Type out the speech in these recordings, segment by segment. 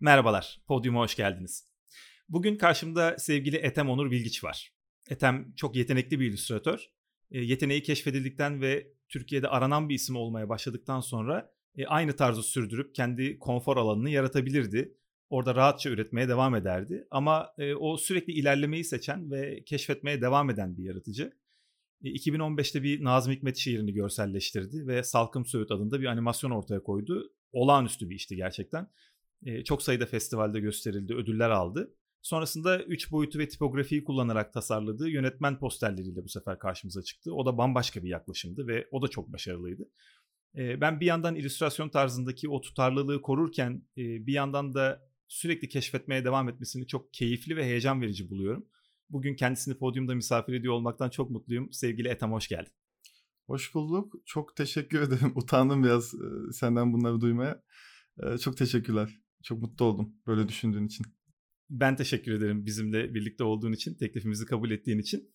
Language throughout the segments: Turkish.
Merhabalar, podyuma hoş geldiniz. Bugün karşımda sevgili Ethem Onur Bilgiç var. Ethem çok yetenekli bir illüstratör. E, yeteneği keşfedildikten ve Türkiye'de aranan bir isim olmaya başladıktan sonra e, aynı tarzı sürdürüp kendi konfor alanını yaratabilirdi. Orada rahatça üretmeye devam ederdi. Ama e, o sürekli ilerlemeyi seçen ve keşfetmeye devam eden bir yaratıcı. 2015'te bir Nazım Hikmet şiirini görselleştirdi ve Salkım Söğüt adında bir animasyon ortaya koydu. Olağanüstü bir işti gerçekten. Çok sayıda festivalde gösterildi, ödüller aldı. Sonrasında 3 boyutu ve tipografiyi kullanarak tasarladığı yönetmen posterleriyle bu sefer karşımıza çıktı. O da bambaşka bir yaklaşımdı ve o da çok başarılıydı. Ben bir yandan illüstrasyon tarzındaki o tutarlılığı korurken bir yandan da sürekli keşfetmeye devam etmesini çok keyifli ve heyecan verici buluyorum. Bugün kendisini podyumda misafir ediyor olmaktan çok mutluyum. Sevgili Ethem hoş geldin. Hoş bulduk. Çok teşekkür ederim. Utandım biraz senden bunları duymaya. Çok teşekkürler. Çok mutlu oldum böyle düşündüğün için. Ben teşekkür ederim bizimle birlikte olduğun için, teklifimizi kabul ettiğin için.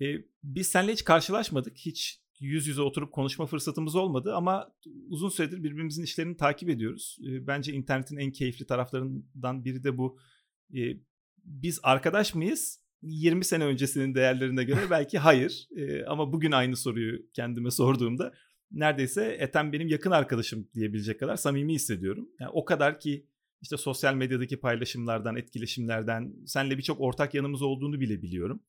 Ee, biz seninle hiç karşılaşmadık. Hiç yüz yüze oturup konuşma fırsatımız olmadı ama uzun süredir birbirimizin işlerini takip ediyoruz. Ee, bence internetin en keyifli taraflarından biri de bu. Ee, biz arkadaş mıyız? 20 sene öncesinin değerlerine göre belki hayır. Ee, ama bugün aynı soruyu kendime sorduğumda neredeyse Ethem benim yakın arkadaşım diyebilecek kadar samimi hissediyorum. Yani o kadar ki işte sosyal medyadaki paylaşımlardan, etkileşimlerden senle birçok ortak yanımız olduğunu bile biliyorum.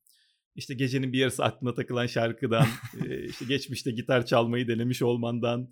İşte gecenin bir yarısı aklına takılan şarkıdan, işte geçmişte gitar çalmayı denemiş olmandan,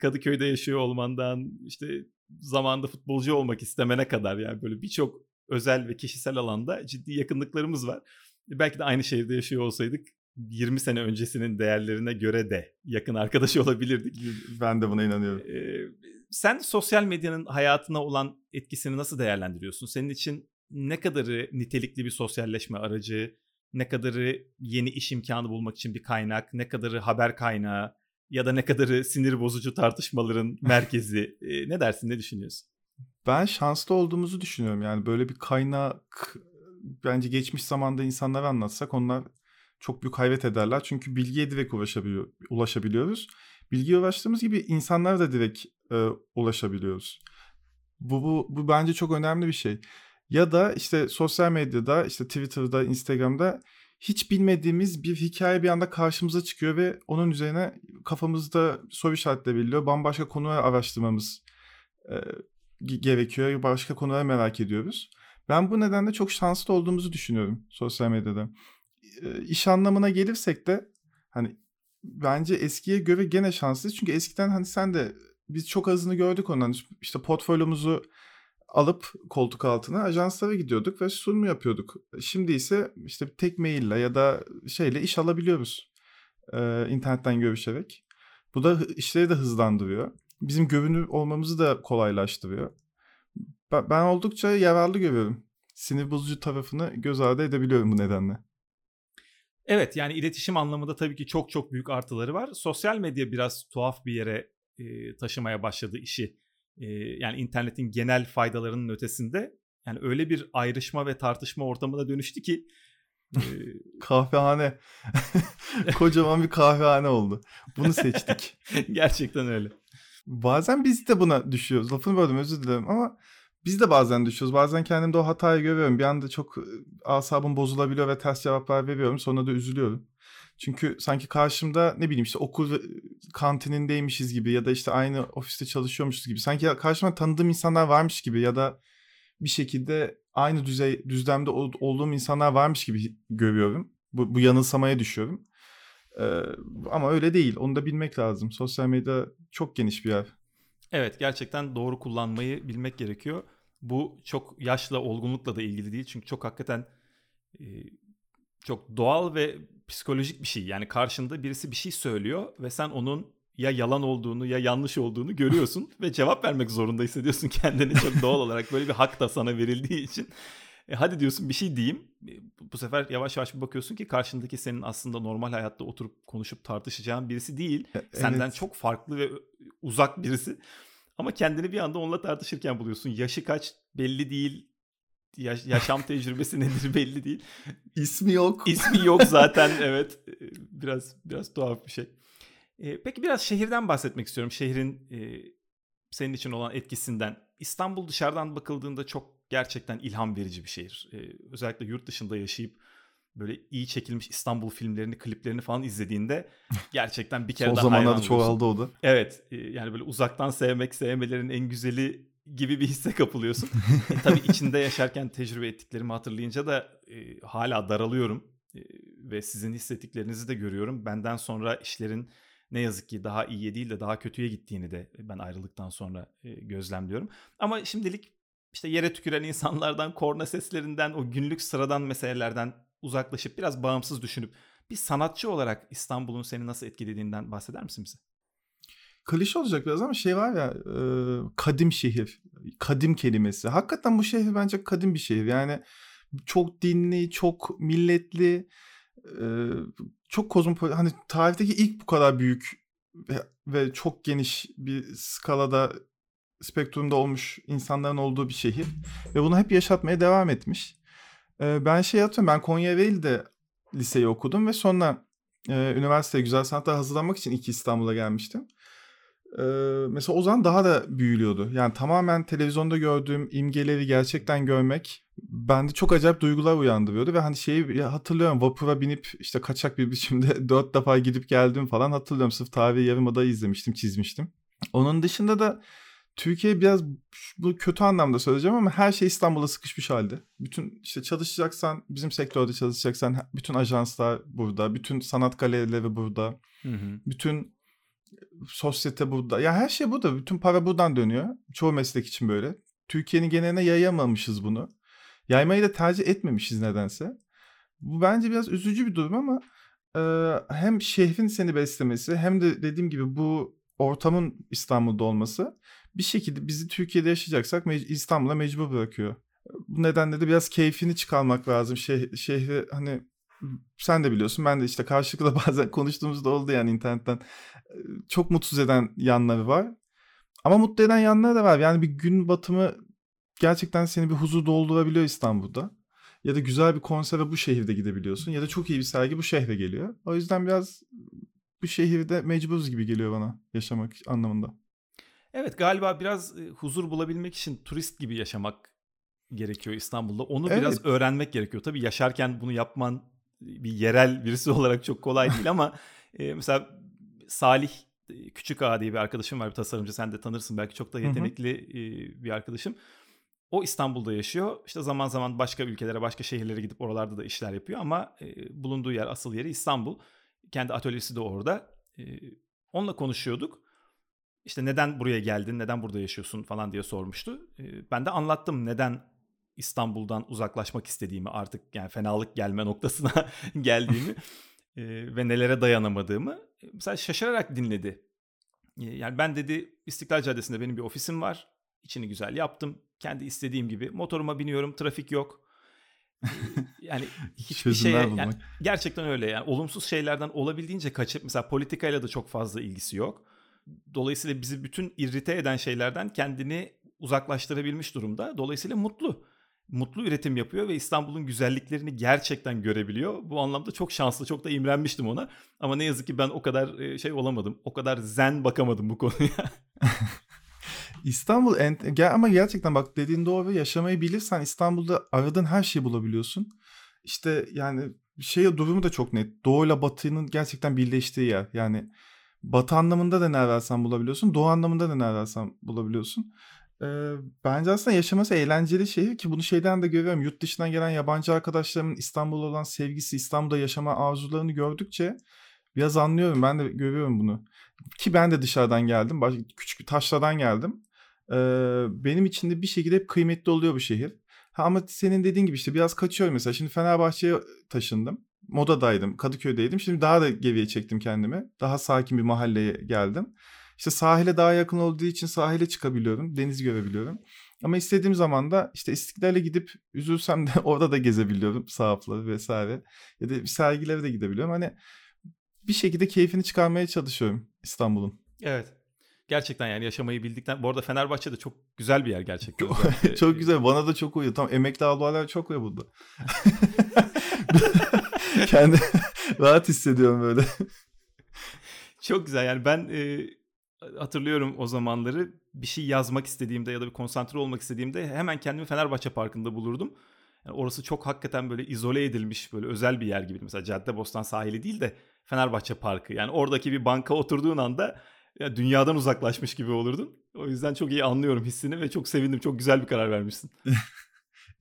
Kadıköy'de yaşıyor olmandan, işte zamanda futbolcu olmak istemene kadar yani böyle birçok özel ve kişisel alanda ciddi yakınlıklarımız var. Belki de aynı şehirde yaşıyor olsaydık 20 sene öncesinin değerlerine göre de yakın arkadaş olabilirdik. Ben de buna inanıyorum. Ee, sen sosyal medyanın hayatına olan etkisini nasıl değerlendiriyorsun? Senin için ne kadarı nitelikli bir sosyalleşme aracı, ne kadarı yeni iş imkanı bulmak için bir kaynak, ne kadarı haber kaynağı ya da ne kadarı sinir bozucu tartışmaların merkezi. Ee, ne dersin, ne düşünüyorsun? Ben şanslı olduğumuzu düşünüyorum. Yani böyle bir kaynak bence geçmiş zamanda insanlara anlatsak onlar çok büyük hayret ederler. Çünkü bilgiye direkt ulaşabiliyor, ulaşabiliyoruz. Bilgiye ulaştığımız gibi insanlara da direkt e, ulaşabiliyoruz. Bu, bu, bu bence çok önemli bir şey. Ya da işte sosyal medyada, işte Twitter'da, Instagram'da hiç bilmediğimiz bir hikaye bir anda karşımıza çıkıyor ve onun üzerine kafamızda soru belirliyor. Bambaşka konular araştırmamız e, gerekiyor. Başka konuları merak ediyoruz. Ben bu nedenle çok şanslı olduğumuzu düşünüyorum sosyal medyada. E, iş anlamına gelirsek de hani bence eskiye göre gene şanslıyız. Çünkü eskiden hani sen de biz çok azını gördük ondan. İşte portfolyomuzu alıp koltuk altına ajanslara gidiyorduk ve sunum yapıyorduk. Şimdi ise işte tek maille ya da şeyle iş alabiliyoruz. Ee, internetten görüşerek. Bu da işleri de hızlandırıyor. Bizim görünür olmamızı da kolaylaştırıyor. Ben, ben oldukça yararlı görüyorum. Sinir bozucu tarafını göz ardı edebiliyorum bu nedenle. Evet yani iletişim anlamında tabii ki çok çok büyük artıları var. Sosyal medya biraz tuhaf bir yere e, taşımaya başladı işi. E, yani internetin genel faydalarının ötesinde yani öyle bir ayrışma ve tartışma ortamına dönüştü ki e... kahvehane kocaman bir kahvehane oldu. Bunu seçtik. Gerçekten öyle. Bazen biz de buna düşüyoruz. Lafını böldüm özür dilerim ama biz de bazen düşüyoruz. Bazen kendimde o hatayı görüyorum. Bir anda çok asabım bozulabiliyor ve ters cevaplar veriyorum. Sonra da üzülüyorum. Çünkü sanki karşımda ne bileyim işte okul kantinindeymişiz gibi ya da işte aynı ofiste çalışıyormuşuz gibi. Sanki karşıma tanıdığım insanlar varmış gibi ya da bir şekilde aynı düzey düzlemde olduğum insanlar varmış gibi görüyorum. Bu, bu yanılsamaya düşüyorum. Ee, ama öyle değil. Onu da bilmek lazım. Sosyal medya çok geniş bir yer. Evet gerçekten doğru kullanmayı bilmek gerekiyor. Bu çok yaşla, olgunlukla da ilgili değil. Çünkü çok hakikaten e, çok doğal ve psikolojik bir şey. Yani karşında birisi bir şey söylüyor ve sen onun ya yalan olduğunu ya yanlış olduğunu görüyorsun ve cevap vermek zorunda hissediyorsun kendini çok doğal olarak böyle bir hak da sana verildiği için. E hadi diyorsun bir şey diyeyim. E, bu sefer yavaş yavaş bir bakıyorsun ki karşındaki senin aslında normal hayatta oturup konuşup tartışacağın birisi değil. E, evet. Senden çok farklı ve uzak birisi. Ama kendini bir anda onunla tartışırken buluyorsun. Yaşı kaç belli değil. Yaş- yaşam tecrübesi nedir belli değil. İsmi yok. İsmi yok zaten evet. E, biraz biraz tuhaf bir şey. Peki biraz şehirden bahsetmek istiyorum. Şehrin senin için olan etkisinden İstanbul dışarıdan bakıldığında çok gerçekten ilham verici bir şehir. Ee, özellikle yurt dışında yaşayıp böyle iyi çekilmiş İstanbul filmlerini, kliplerini falan izlediğinde gerçekten bir kere Son daha zamanlarda çok aldı o da. Evet e, yani böyle uzaktan sevmek sevmelerin en güzeli gibi bir hisse kapılıyorsun. e, tabii içinde yaşarken tecrübe ettiklerimi hatırlayınca da e, hala daralıyorum. E, ve sizin hissettiklerinizi de görüyorum. Benden sonra işlerin ne yazık ki daha iyiye değil de daha kötüye gittiğini de ben ayrılıktan sonra e, gözlemliyorum. Ama şimdilik işte yere tüküren insanlardan, korna seslerinden, o günlük sıradan meselelerden uzaklaşıp biraz bağımsız düşünüp bir sanatçı olarak İstanbul'un seni nasıl etkilediğinden bahseder misin bize? Klişe olacak biraz ama şey var ya e, kadim şehir, kadim kelimesi. Hakikaten bu şehir bence kadim bir şehir. Yani çok dinli, çok milletli, e, çok kozmopolit. Hani tarihteki ilk bu kadar büyük ve, ve çok geniş bir skalada spektrumda olmuş insanların olduğu bir şehir. Ve bunu hep yaşatmaya devam etmiş. E, ben şey hatırlıyorum ben Konya Ereğli'de liseyi okudum ve sonra e, üniversiteye güzel sanatlar hazırlanmak için iki İstanbul'a gelmiştim. Ee, mesela o zaman daha da büyülüyordu. Yani tamamen televizyonda gördüğüm imgeleri gerçekten görmek bende çok acayip duygular uyandırıyordu ve hani şeyi hatırlıyorum vapura binip işte kaçak bir biçimde dört defa gidip geldim falan hatırlıyorum. Sırf tarihi yarımadayı izlemiştim, çizmiştim. Onun dışında da Türkiye biraz bu kötü anlamda söyleyeceğim ama her şey İstanbul'a sıkışmış halde. Bütün işte çalışacaksan, bizim sektörde çalışacaksan bütün ajanslar burada, bütün sanat galerileri burada. Hı hı. Bütün sosyete burada. Ya her şey burada. Bütün para buradan dönüyor. Çoğu meslek için böyle. Türkiye'nin geneline yayamamışız bunu. Yaymayı da tercih etmemişiz nedense. Bu bence biraz üzücü bir durum ama e, hem şehrin seni beslemesi hem de dediğim gibi bu ortamın İstanbul'da olması bir şekilde bizi Türkiye'de yaşayacaksak mec- İstanbul'a mecbur bırakıyor. Bu nedenle de biraz keyfini çıkarmak lazım. Şeh- şehri hani sen de biliyorsun ben de işte karşılıklı bazen konuştuğumuzda oldu yani internetten. Çok mutsuz eden yanları var. Ama mutlu eden yanları da var. Yani bir gün batımı gerçekten seni bir huzur doldurabiliyor İstanbul'da. Ya da güzel bir konsere bu şehirde gidebiliyorsun. Ya da çok iyi bir sergi bu şehre geliyor. O yüzden biraz bu şehirde mecburuz gibi geliyor bana yaşamak anlamında. Evet galiba biraz huzur bulabilmek için turist gibi yaşamak gerekiyor İstanbul'da. Onu evet. biraz öğrenmek gerekiyor. Tabii yaşarken bunu yapman bir yerel birisi olarak çok kolay değil ama e, mesela Salih Küçük Ağa diye bir arkadaşım var bir tasarımcı sen de tanırsın belki çok da yetenekli e, bir arkadaşım. O İstanbul'da yaşıyor. İşte zaman zaman başka ülkelere, başka şehirlere gidip oralarda da işler yapıyor ama e, bulunduğu yer, asıl yeri İstanbul. Kendi atölyesi de orada. E, onunla konuşuyorduk. İşte neden buraya geldin, neden burada yaşıyorsun falan diye sormuştu. E, ben de anlattım neden İstanbul'dan uzaklaşmak istediğimi artık yani fenalık gelme noktasına geldiğimi e, ve nelere dayanamadığımı mesela şaşırarak dinledi. E, yani ben dedi İstiklal Caddesi'nde benim bir ofisim var. İçini güzel yaptım. Kendi istediğim gibi motoruma biniyorum. Trafik yok. yani hiçbir şey yani gerçekten öyle yani olumsuz şeylerden olabildiğince kaçıp mesela politikayla da çok fazla ilgisi yok. Dolayısıyla bizi bütün irrite eden şeylerden kendini uzaklaştırabilmiş durumda. Dolayısıyla mutlu mutlu üretim yapıyor ve İstanbul'un güzelliklerini gerçekten görebiliyor. Bu anlamda çok şanslı, çok da imrenmiştim ona. Ama ne yazık ki ben o kadar şey olamadım. O kadar zen bakamadım bu konuya. İstanbul ama gerçekten bak dediğin doğru yaşamayı bilirsen İstanbul'da aradığın her şeyi bulabiliyorsun. İşte yani şey durumu da çok net. Doğu ile batının gerçekten birleştiği yer. Yani batı anlamında da ne ararsan bulabiliyorsun. Doğu anlamında da ne ararsan bulabiliyorsun. Eee, bence aslında yaşaması eğlenceli şehir ki bunu şeyden de görüyorum. Yurt dışından gelen yabancı arkadaşlarımın İstanbul'a olan sevgisi, İstanbul'da yaşama arzularını gördükçe biraz anlıyorum. Ben de görüyorum bunu. Ki ben de dışarıdan geldim. Küçük bir taşradan geldim. Eee, benim için de bir şekilde hep kıymetli oluyor bu şehir. Ha, ama senin dediğin gibi işte biraz kaçıyorum mesela. Şimdi Fenerbahçe'ye taşındım. Moda'daydım, Kadıköy'deydim. Şimdi daha da geriye çektim kendimi. Daha sakin bir mahalleye geldim. İşte sahile daha yakın olduğu için sahile çıkabiliyorum. Deniz görebiliyorum. Ama istediğim zaman da işte İstiklal'e gidip üzülsem de orada da gezebiliyorum. Sahafları vesaire. Ya da sergilere de gidebiliyorum. Hani bir şekilde keyfini çıkarmaya çalışıyorum İstanbul'un. Evet. Gerçekten yani yaşamayı bildikten... Bu arada Fenerbahçe de çok güzel bir yer gerçekten. çok güzel. Bana da çok uyuyor. Tam emekli ablalar çok uyuyor burada. Kendi rahat hissediyorum böyle. Çok güzel yani ben... E hatırlıyorum o zamanları bir şey yazmak istediğimde ya da bir konsantre olmak istediğimde hemen kendimi Fenerbahçe Parkı'nda bulurdum. Yani orası çok hakikaten böyle izole edilmiş böyle özel bir yer gibi. Mesela Caddebostan sahili değil de Fenerbahçe Parkı. Yani oradaki bir banka oturduğun anda ya dünyadan uzaklaşmış gibi olurdun. O yüzden çok iyi anlıyorum hissini ve çok sevindim. Çok güzel bir karar vermişsin.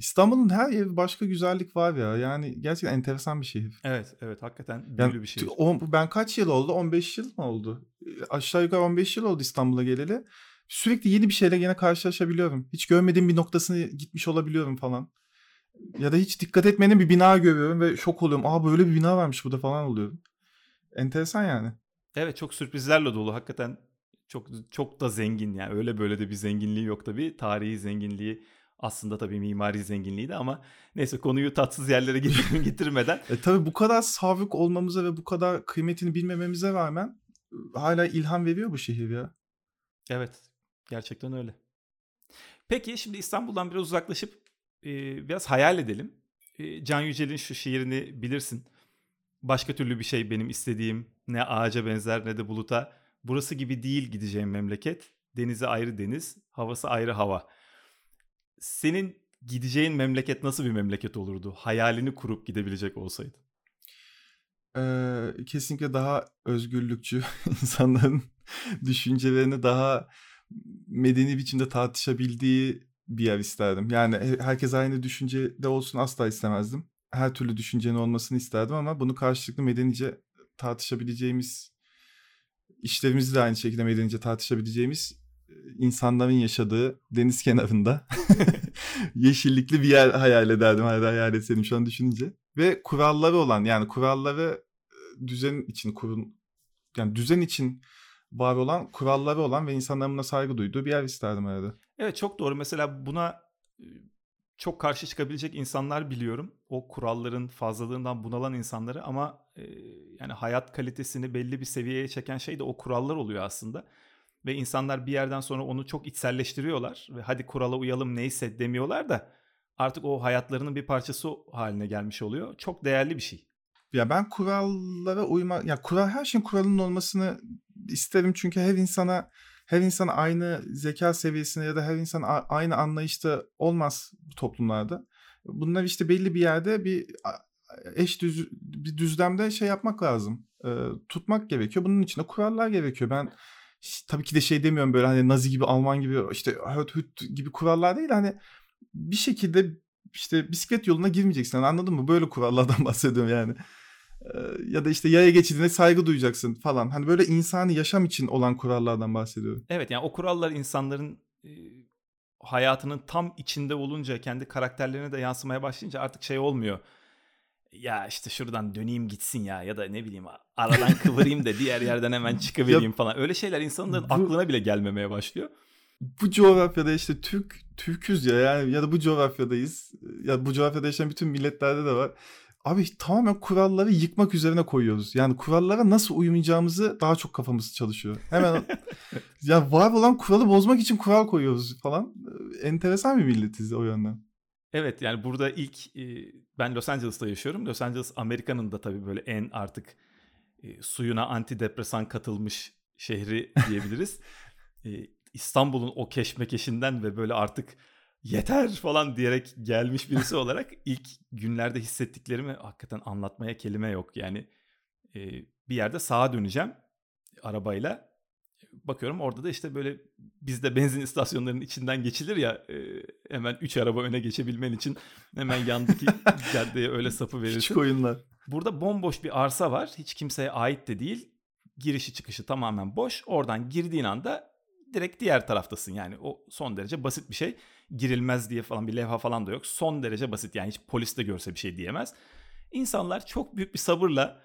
İstanbul'un her yeri başka güzellik var ya. Yani gerçekten enteresan bir şehir. Evet, evet hakikaten büyülü Yani bir şehir. o, ben kaç yıl oldu? 15 yıl mı oldu? Aşağı yukarı 15 yıl oldu İstanbul'a geleli. Sürekli yeni bir şeyle yine karşılaşabiliyorum. Hiç görmediğim bir noktasını gitmiş olabiliyorum falan. Ya da hiç dikkat etmenin bir bina görüyorum ve şok oluyorum. Aa böyle bir bina varmış burada falan oluyorum. Enteresan yani. Evet çok sürprizlerle dolu. Hakikaten çok çok da zengin yani. Öyle böyle de bir zenginliği yok tabii. Tarihi zenginliği aslında tabii mimari zenginliği de ama neyse konuyu tatsız yerlere getir- getirmeden E tabii bu kadar savruk olmamıza ve bu kadar kıymetini bilmememize rağmen hala ilham veriyor bu şehir ya. evet gerçekten öyle. Peki şimdi İstanbul'dan biraz uzaklaşıp e, biraz hayal edelim. E, Can Yücel'in şu şiirini bilirsin. Başka türlü bir şey benim istediğim ne ağaca benzer ne de buluta. Burası gibi değil gideceğim memleket. Denizi ayrı deniz, havası ayrı hava. Senin gideceğin memleket nasıl bir memleket olurdu? Hayalini kurup gidebilecek olsaydın. Ee, kesinlikle daha özgürlükçü insanların düşüncelerini daha medeni biçimde tartışabildiği bir yer isterdim. Yani he- herkes aynı düşüncede olsun asla istemezdim. Her türlü düşüncenin olmasını isterdim ama bunu karşılıklı medenice tartışabileceğimiz, işlerimizi de aynı şekilde medenice tartışabileceğimiz insanların yaşadığı deniz kenarında yeşillikli bir yer hayal ederdim. Hayal, hayal etseydim şu an düşününce. Ve kuralları olan yani kuralları e, düzen için kurun yani düzen için var olan kuralları olan ve insanların buna saygı duyduğu bir yer isterdim herhalde. Evet çok doğru. Mesela buna e, çok karşı çıkabilecek insanlar biliyorum. O kuralların fazlalığından bunalan insanları ama e, yani hayat kalitesini belli bir seviyeye çeken şey de o kurallar oluyor aslında. Ve insanlar bir yerden sonra onu çok içselleştiriyorlar ve hadi kurala uyalım neyse demiyorlar da artık o hayatlarının bir parçası haline gelmiş oluyor. Çok değerli bir şey. Ya ben kurallara uyma ya kural her şeyin kuralının olmasını isterim çünkü her insana her insan aynı zeka seviyesinde ya da her insan aynı anlayışta olmaz toplumlarda. Bunlar işte belli bir yerde bir eş düz bir düzlemde şey yapmak lazım. Ee, tutmak gerekiyor. Bunun için de kurallar gerekiyor. Ben tabii ki de şey demiyorum böyle hani Nazi gibi Alman gibi işte höt hüt gibi kurallar değil hani bir şekilde işte bisiklet yoluna girmeyeceksin. Hani anladın mı? Böyle kurallardan bahsediyorum yani. Ya da işte yaya geçidine saygı duyacaksın falan. Hani böyle insani yaşam için olan kurallardan bahsediyorum. Evet yani o kurallar insanların e, hayatının tam içinde olunca kendi karakterlerine de yansımaya başlayınca artık şey olmuyor. Ya işte şuradan döneyim gitsin ya ya da ne bileyim aradan kıvırayım da diğer yerden hemen çıkıvereyim falan. Öyle şeyler insanların Bu- aklına bile gelmemeye başlıyor. Bu coğrafyada işte Türk Türküz ya yani ya da bu coğrafyadayız. Ya bu coğrafyada yaşayan bütün milletlerde de var. Abi tamamen kuralları yıkmak üzerine koyuyoruz. Yani kurallara nasıl uymayacağımızı daha çok kafamız çalışıyor. Hemen ya var olan kuralı bozmak için kural koyuyoruz falan. Enteresan bir milletiz o yönden. Evet yani burada ilk e, ben Los Angeles'ta yaşıyorum. Los Angeles Amerika'nın da tabii böyle en artık e, suyuna antidepresan katılmış şehri diyebiliriz. E, İstanbul'un o keşmekeşinden ve böyle artık yeter falan diyerek gelmiş birisi olarak ilk günlerde hissettiklerimi hakikaten anlatmaya kelime yok. Yani e, bir yerde sağa döneceğim arabayla. Bakıyorum orada da işte böyle bizde benzin istasyonlarının içinden geçilir ya e, hemen 3 araba öne geçebilmen için hemen yandaki caddeye öyle sapı verirsin. Küçük oyunlar. Burada bomboş bir arsa var. Hiç kimseye ait de değil. Girişi çıkışı tamamen boş. Oradan girdiğin anda direkt diğer taraftasın. Yani o son derece basit bir şey. Girilmez diye falan bir levha falan da yok. Son derece basit yani hiç polis de görse bir şey diyemez. İnsanlar çok büyük bir sabırla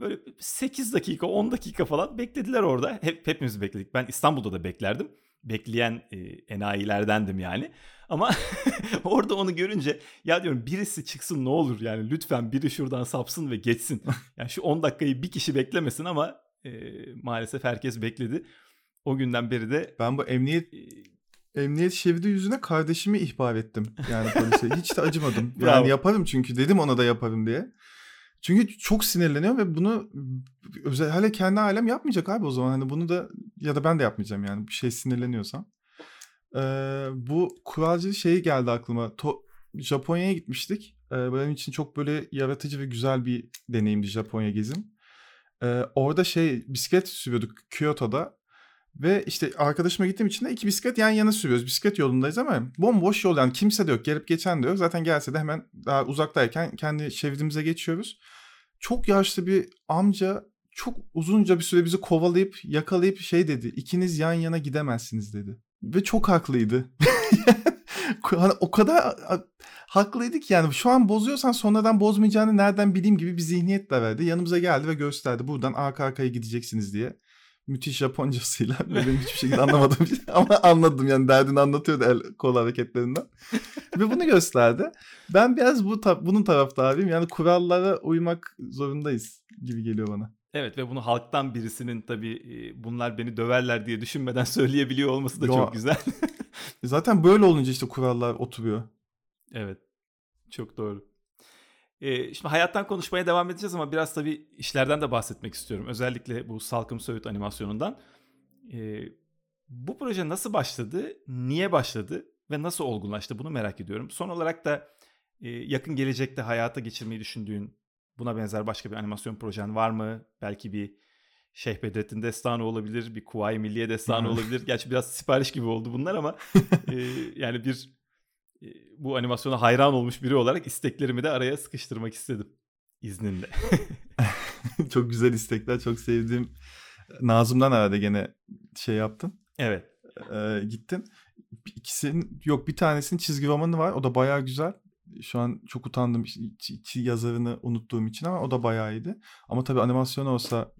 böyle 8 dakika 10 dakika falan beklediler orada. Hep, hepimiz bekledik. Ben İstanbul'da da beklerdim. Bekleyen e, enayilerdendim yani. Ama orada onu görünce ya diyorum birisi çıksın ne olur yani lütfen biri şuradan sapsın ve geçsin. Yani şu 10 dakikayı bir kişi beklemesin ama e, maalesef herkes bekledi. O günden beri de Ben bu emniyet e, Emniyet şeridi yüzüne kardeşimi ihbar ettim. Yani polise. Hiç de acımadım. Bravo. Yani yaparım çünkü. Dedim ona da yaparım diye. Çünkü çok sinirleniyor ve bunu özel hele kendi ailem yapmayacak abi o zaman. Hani bunu da Ya da ben de yapmayacağım yani bir şey sinirleniyorsam. Ee, bu kuralcı şeyi geldi aklıma. To- Japonya'ya gitmiştik. Ee, benim için çok böyle yaratıcı ve güzel bir deneyimdi Japonya gezim. Ee, orada şey bisiklet sürüyorduk Kyoto'da. Ve işte arkadaşıma gittiğim için de iki bisiklet yan yana sürüyoruz. Bisiklet yolundayız ama bomboş yol yani kimse de yok. Gelip geçen de yok. Zaten gelse de hemen daha uzaktayken kendi şeridimize geçiyoruz. Çok yaşlı bir amca çok uzunca bir süre bizi kovalayıp yakalayıp şey dedi. İkiniz yan yana gidemezsiniz dedi. Ve çok haklıydı. hani o kadar haklıydı ki yani şu an bozuyorsan sonradan bozmayacağını nereden bileyim gibi bir zihniyet de verdi. Yanımıza geldi ve gösterdi buradan arka arkaya gideceksiniz diye. Müthiş Japoncasıyla benim hiçbir şekilde anlamadım ama anladım yani derdini anlatıyordu el kol hareketlerinden. ve bunu gösterdi. Ben biraz bu ta- bunun taraftarıyım yani kurallara uymak zorundayız gibi geliyor bana. Evet ve bunu halktan birisinin tabii bunlar beni döverler diye düşünmeden söyleyebiliyor olması da Yo, çok güzel. zaten böyle olunca işte kurallar oturuyor. Evet. Çok doğru. Ee, şimdi hayattan konuşmaya devam edeceğiz ama biraz tabii işlerden de bahsetmek istiyorum. Özellikle bu Salkım Söğüt animasyonundan. Ee, bu proje nasıl başladı, niye başladı ve nasıl olgunlaştı bunu merak ediyorum. Son olarak da e, yakın gelecekte hayata geçirmeyi düşündüğün buna benzer başka bir animasyon projen var mı? Belki bir Şeyh Bedrettin destanı olabilir, bir Kuvayi Milliye destanı olabilir. Gerçi biraz sipariş gibi oldu bunlar ama e, yani bir e, bu animasyona hayran olmuş biri olarak isteklerimi de araya sıkıştırmak istedim izninle. çok güzel istekler, çok sevdiğim Nazım'dan arada gene şey yaptın. Evet. Ee, gittin. İkisinin yok bir tanesinin çizgi romanı var. O da bayağı güzel. Şu an çok utandım yazarını unuttuğum için ama o da bayağı iyiydi. Ama tabii animasyon olsa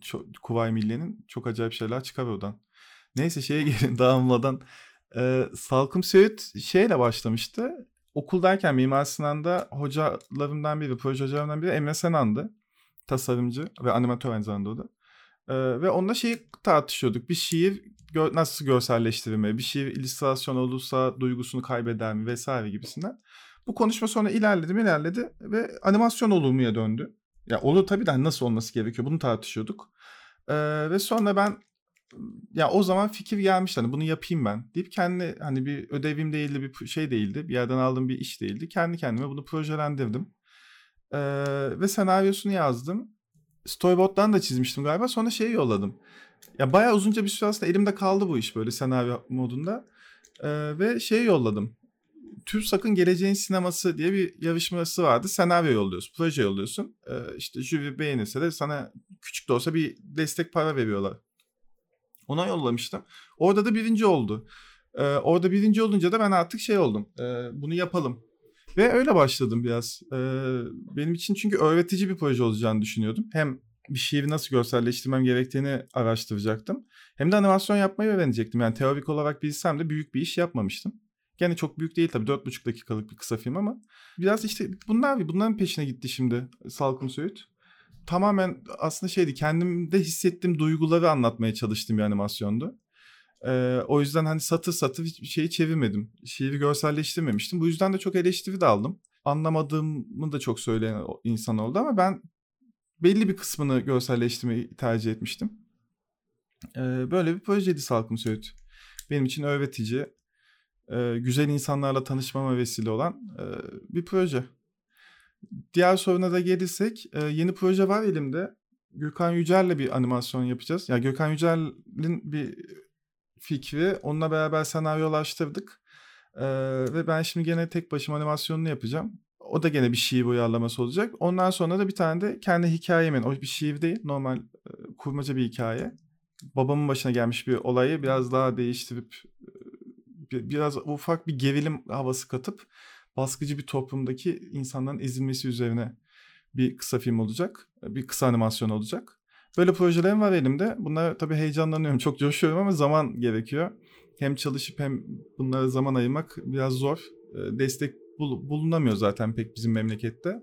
çok, Kuvayi Milliye'nin çok acayip şeyler çıkar oradan. Neyse şeye gelin dağılmadan. Ee, Salkım Söğüt şeyle başlamıştı. Okuldayken Mimar Sinan'da hocalarımdan biri, proje hocalarımdan biri Emre Senan'dı. Tasarımcı ve animatör aynı zamanda o da. Ee, ve onunla şeyi tartışıyorduk. Bir şiir gö- nasıl görselleştirilmeli, bir şiir illüstrasyon olursa duygusunu kaybeder mi vesaire gibisinden. Bu konuşma sonra ilerledi ilerledi ve animasyon olurmuya döndü. Ya olur tabii de hani nasıl olması gerekiyor bunu tartışıyorduk. Ee, ve sonra ben ya o zaman fikir gelmiş hani bunu yapayım ben. deyip kendi hani bir ödevim değildi bir şey değildi bir yerden aldığım bir iş değildi. Kendi kendime bunu projelendirdim. Ee, ve senaryosunu yazdım. Storyboard'dan da çizmiştim galiba. Sonra şeyi yolladım. Ya bayağı uzunca bir süre aslında elimde kaldı bu iş böyle senaryo modunda. Ee, ve şeyi yolladım. TÜRSAK'ın Geleceğin Sineması diye bir yarışması vardı. Senaryo yolluyorsun, proje yolluyorsun. Ee, işte jüri beğenirse de sana küçük de olsa bir destek para veriyorlar. Ona yollamıştım. Orada da birinci oldu. Ee, orada birinci olunca da ben artık şey oldum. Ee, bunu yapalım. Ve öyle başladım biraz. Ee, benim için çünkü öğretici bir proje olacağını düşünüyordum. Hem bir şiiri nasıl görselleştirmem gerektiğini araştıracaktım. Hem de animasyon yapmayı öğrenecektim. Yani teorik olarak bilsem de büyük bir iş yapmamıştım. Gene çok büyük değil tabii 4,5 dakikalık bir kısa film ama biraz işte bunlar bunların peşine gitti şimdi Salkım Söğüt. Tamamen aslında şeydi kendimde hissettiğim duyguları anlatmaya çalıştığım bir animasyondu. Ee, o yüzden hani satır satır hiçbir şeyi çevirmedim. Şiiri görselleştirmemiştim. Bu yüzden de çok eleştiri de aldım. Anlamadığımı da çok söyleyen insan oldu ama ben belli bir kısmını görselleştirmeyi tercih etmiştim. Ee, böyle bir projeydi Salkım Söğüt. Benim için öğretici, e, güzel insanlarla tanışmama vesile olan e, bir proje. Diğer soruna da gelirsek e, yeni proje var elimde. Gökhan Yücel'le bir animasyon yapacağız. Ya yani Gökhan Yücel'in bir fikri onunla beraber senaryolaştırdık. Ee, ve ben şimdi gene tek başıma animasyonunu yapacağım. O da gene bir şiir uyarlaması olacak. Ondan sonra da bir tane de kendi hikayemin, o bir şiir değil, normal e, kurmaca bir hikaye. Babamın başına gelmiş bir olayı biraz daha değiştirip biraz ufak bir gerilim havası katıp baskıcı bir toplumdaki insanların ezilmesi üzerine bir kısa film olacak. Bir kısa animasyon olacak. Böyle projelerim var elimde. Bunlar tabii heyecanlanıyorum. Çok coşuyorum ama zaman gerekiyor. Hem çalışıp hem bunlara zaman ayırmak biraz zor. Destek bul- bulunamıyor zaten pek bizim memlekette.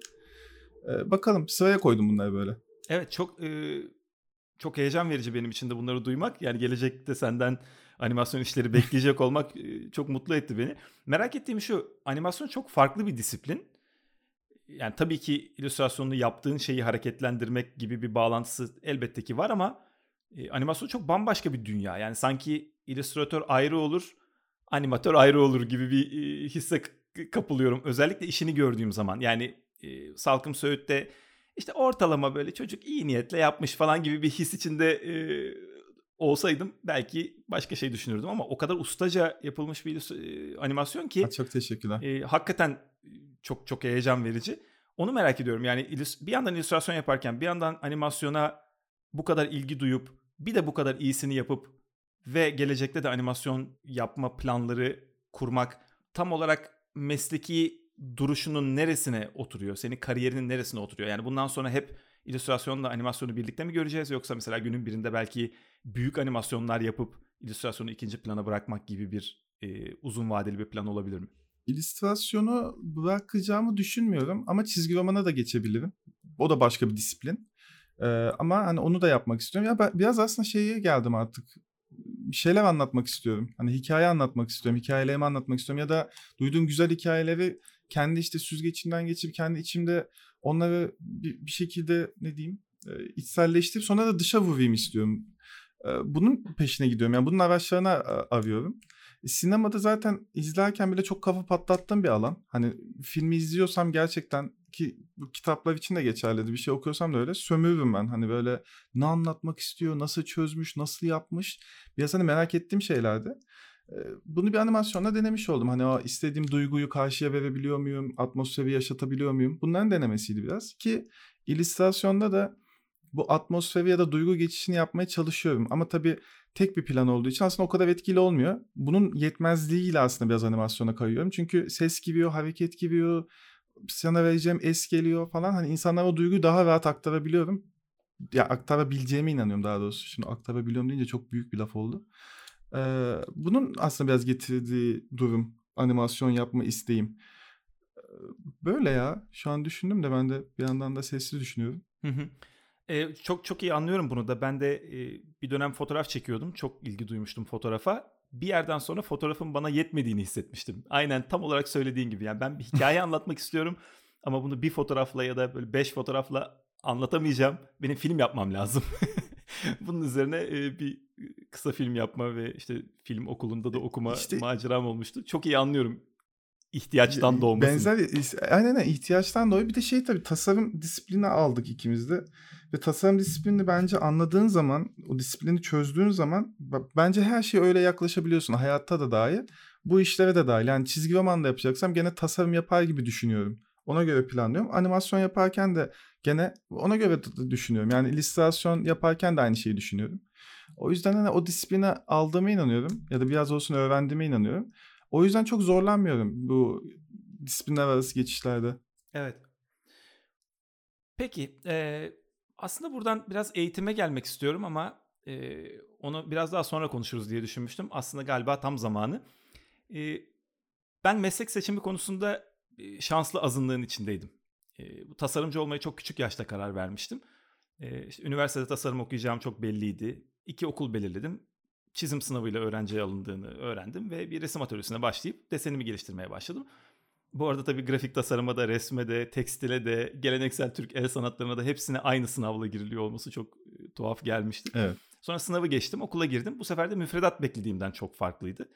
Bakalım sıraya koydum bunları böyle. Evet çok e, çok heyecan verici benim için de bunları duymak. Yani gelecekte senden animasyon işleri bekleyecek olmak çok mutlu etti beni. Merak ettiğim şu animasyon çok farklı bir disiplin. Yani tabii ki illüstrasyonunu yaptığın şeyi hareketlendirmek gibi bir bağlantısı elbette ki var ama E, animasyon çok bambaşka bir dünya. Yani sanki illüstratör ayrı olur, animatör ayrı olur gibi bir e, hisse kapılıyorum. Özellikle işini gördüğüm zaman. Yani e, Salkım Söğüt'te işte ortalama böyle çocuk iyi niyetle yapmış falan gibi bir his içinde e, olsaydım belki başka şey düşünürdüm ama o kadar ustaca yapılmış bir animasyon ki. Ha, çok teşekkürler. E, hakikaten çok çok heyecan verici. Onu merak ediyorum. Yani bir yandan illüstrasyon yaparken bir yandan animasyona bu kadar ilgi duyup bir de bu kadar iyisini yapıp ve gelecekte de animasyon yapma planları kurmak tam olarak mesleki duruşunun neresine oturuyor? Senin kariyerinin neresine oturuyor? Yani bundan sonra hep illüstrasyonla animasyonu birlikte mi göreceğiz yoksa mesela günün birinde belki büyük animasyonlar yapıp illüstrasyonu ikinci plana bırakmak gibi bir e, uzun vadeli bir plan olabilir mi? İllüstrasyonu bırakacağımı düşünmüyorum ama çizgi romana da geçebilirim. O da başka bir disiplin. Ee, ama hani onu da yapmak istiyorum. Ya ben biraz aslında şeye geldim artık. Bir şeyler anlatmak istiyorum. Hani hikaye anlatmak istiyorum. Hikayelerimi anlatmak istiyorum. Ya da duyduğum güzel hikayeleri kendi işte süzgecinden geçip kendi içimde onları bir, bir şekilde ne diyeyim içselleştirip sonra da dışa vurayım istiyorum. Bunun peşine gidiyorum. Yani bunun araçlarını arıyorum. E, sinemada zaten izlerken bile çok kafa patlattığım bir alan. Hani filmi izliyorsam gerçekten ki bu kitaplar için de geçerlidir. Bir şey okuyorsam da öyle sömürürüm ben. Hani böyle ne anlatmak istiyor, nasıl çözmüş, nasıl yapmış. Biraz hani merak ettiğim şeylerdi. Bunu bir animasyonla denemiş oldum. Hani o istediğim duyguyu karşıya verebiliyor muyum? Atmosferi yaşatabiliyor muyum? Bunların denemesiydi biraz. Ki illüstrasyonda da bu atmosferi ya da duygu geçişini yapmaya çalışıyorum. Ama tabii tek bir plan olduğu için aslında o kadar etkili olmuyor. Bunun yetmezliğiyle aslında biraz animasyona kayıyorum. Çünkü ses giriyor, hareket giriyor, sana vereceğim es geliyor falan. Hani insanlara o duyguyu daha rahat aktarabiliyorum. Ya aktarabileceğime inanıyorum daha doğrusu. Şimdi aktarabiliyorum deyince çok büyük bir laf oldu. Ee, bunun aslında biraz getirdiği durum animasyon yapma isteğim. Böyle ya. Şu an düşündüm de ben de bir yandan da sessiz düşünüyorum. Hı hı. Ee, çok çok iyi anlıyorum bunu da. Ben de e, bir dönem fotoğraf çekiyordum. Çok ilgi duymuştum fotoğrafa. Bir yerden sonra fotoğrafın bana yetmediğini hissetmiştim. Aynen tam olarak söylediğin gibi. Yani ben bir hikaye anlatmak istiyorum ama bunu bir fotoğrafla ya da böyle beş fotoğrafla anlatamayacağım. Benim film yapmam lazım. Bunun üzerine e, bir kısa film yapma ve işte film okulunda da okuma işte, maceram olmuştu. Çok iyi anlıyorum ihtiyaçtan doğmasını. Benzer aynen ihtiyaçtan doğuyor. Bir de şey tabii tasarım disiplini aldık ikimiz de. Ve tasarım disiplinini bence anladığın zaman, o disiplini çözdüğün zaman bence her şeye öyle yaklaşabiliyorsun. Hayatta da dahil. Bu işlere de dahil. Yani çizgi roman da yapacaksam gene tasarım yapar gibi düşünüyorum. Ona göre planlıyorum. Animasyon yaparken de gene ona göre düşünüyorum. Yani illüstrasyon yaparken de aynı şeyi düşünüyorum. O yüzden hani o disiplini aldığıma inanıyorum. Ya da biraz olsun öğrendiğime inanıyorum. O yüzden çok zorlanmıyorum bu disiplinler arası geçişlerde. Evet. Peki e, aslında buradan biraz eğitime gelmek istiyorum ama e, onu biraz daha sonra konuşuruz diye düşünmüştüm. Aslında galiba tam zamanı. E, ben meslek seçimi konusunda şanslı azınlığın içindeydim. E, bu tasarımcı olmayı çok küçük yaşta karar vermiştim. E, işte, üniversitede tasarım okuyacağım çok belliydi. İki okul belirledim. Çizim sınavıyla öğrenciye alındığını öğrendim ve bir resim atölyesine başlayıp desenimi geliştirmeye başladım. Bu arada tabii grafik tasarıma da, resme de, tekstile de, geleneksel Türk el sanatlarına da hepsine aynı sınavla giriliyor olması çok e, tuhaf gelmişti. Evet. Sonra sınavı geçtim, okula girdim. Bu sefer de müfredat beklediğimden çok farklıydı.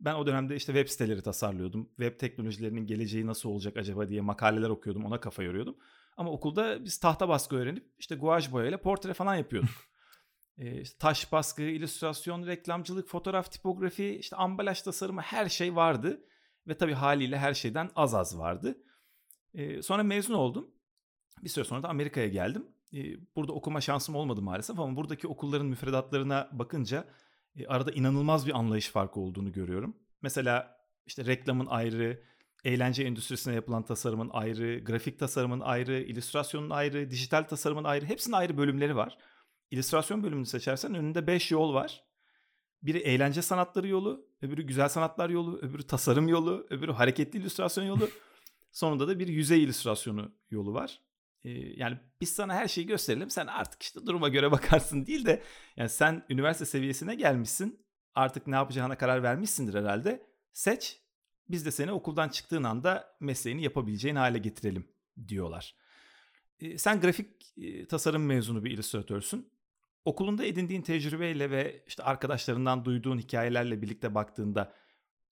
Ben o dönemde işte web siteleri tasarlıyordum. Web teknolojilerinin geleceği nasıl olacak acaba diye makaleler okuyordum, ona kafa yoruyordum. Ama okulda biz tahta baskı öğrenip işte guaj boyayla portre falan yapıyorduk. e, işte taş baskı, illüstrasyon, reklamcılık, fotoğraf tipografi, işte ambalaj tasarımı her şey vardı. Ve tabii haliyle her şeyden az az vardı. E, sonra mezun oldum. Bir süre sonra da Amerika'ya geldim. E, burada okuma şansım olmadı maalesef ama buradaki okulların müfredatlarına bakınca e, arada inanılmaz bir anlayış farkı olduğunu görüyorum. Mesela işte reklamın ayrı, eğlence endüstrisine yapılan tasarımın ayrı, grafik tasarımın ayrı, illüstrasyonun ayrı, dijital tasarımın ayrı. Hepsinin ayrı bölümleri var. İllüstrasyon bölümünü seçersen önünde 5 yol var. Biri eğlence sanatları yolu, öbürü güzel sanatlar yolu, öbürü tasarım yolu, öbürü hareketli illüstrasyon yolu. Sonunda da bir yüzey illüstrasyonu yolu var. Ee, yani biz sana her şeyi gösterelim. Sen artık işte duruma göre bakarsın değil de yani sen üniversite seviyesine gelmişsin. Artık ne yapacağına karar vermişsindir herhalde. Seç. Biz de seni okuldan çıktığın anda mesleğini yapabileceğin hale getirelim diyorlar. Ee, sen grafik e, tasarım mezunu bir illüstratörsün. Okulunda edindiğin tecrübeyle ve işte arkadaşlarından duyduğun hikayelerle birlikte baktığında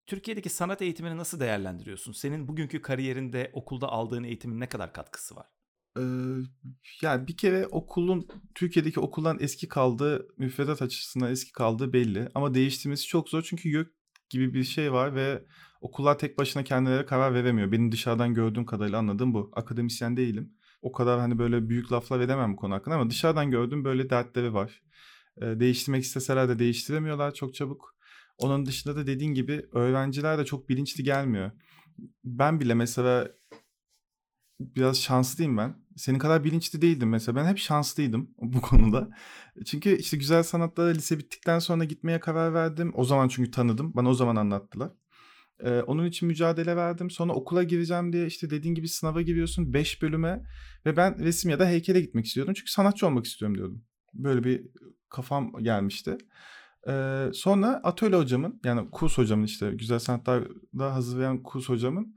Türkiye'deki sanat eğitimini nasıl değerlendiriyorsun? Senin bugünkü kariyerinde okulda aldığın eğitimin ne kadar katkısı var? Ee, yani bir kere okulun Türkiye'deki okuldan eski kaldığı müfredat açısından eski kaldığı belli ama değiştirmesi çok zor çünkü YÖK gibi bir şey var ve okullar tek başına kendileri karar veremiyor. Benim dışarıdan gördüğüm kadarıyla anladığım bu. Akademisyen değilim. O kadar hani böyle büyük laflar edemem bu konu hakkında ama dışarıdan gördüğüm böyle dertleri var. Ee, değiştirmek isteseler de değiştiremiyorlar çok çabuk. Onun dışında da dediğin gibi öğrenciler de çok bilinçli gelmiyor. Ben bile mesela biraz şanslıyım ben. Senin kadar bilinçli değildim mesela. Ben hep şanslıydım bu konuda. Çünkü işte güzel sanatlara lise bittikten sonra gitmeye karar verdim. O zaman çünkü tanıdım. Bana o zaman anlattılar. Ee, onun için mücadele verdim. Sonra okula gireceğim diye işte dediğin gibi sınava giriyorsun 5 bölüme. Ve ben resim ya da heykele gitmek istiyordum. Çünkü sanatçı olmak istiyorum diyordum. Böyle bir kafam gelmişti. Ee, sonra atölye hocamın yani kurs hocamın işte güzel sanatlarda hazırlayan kurs hocamın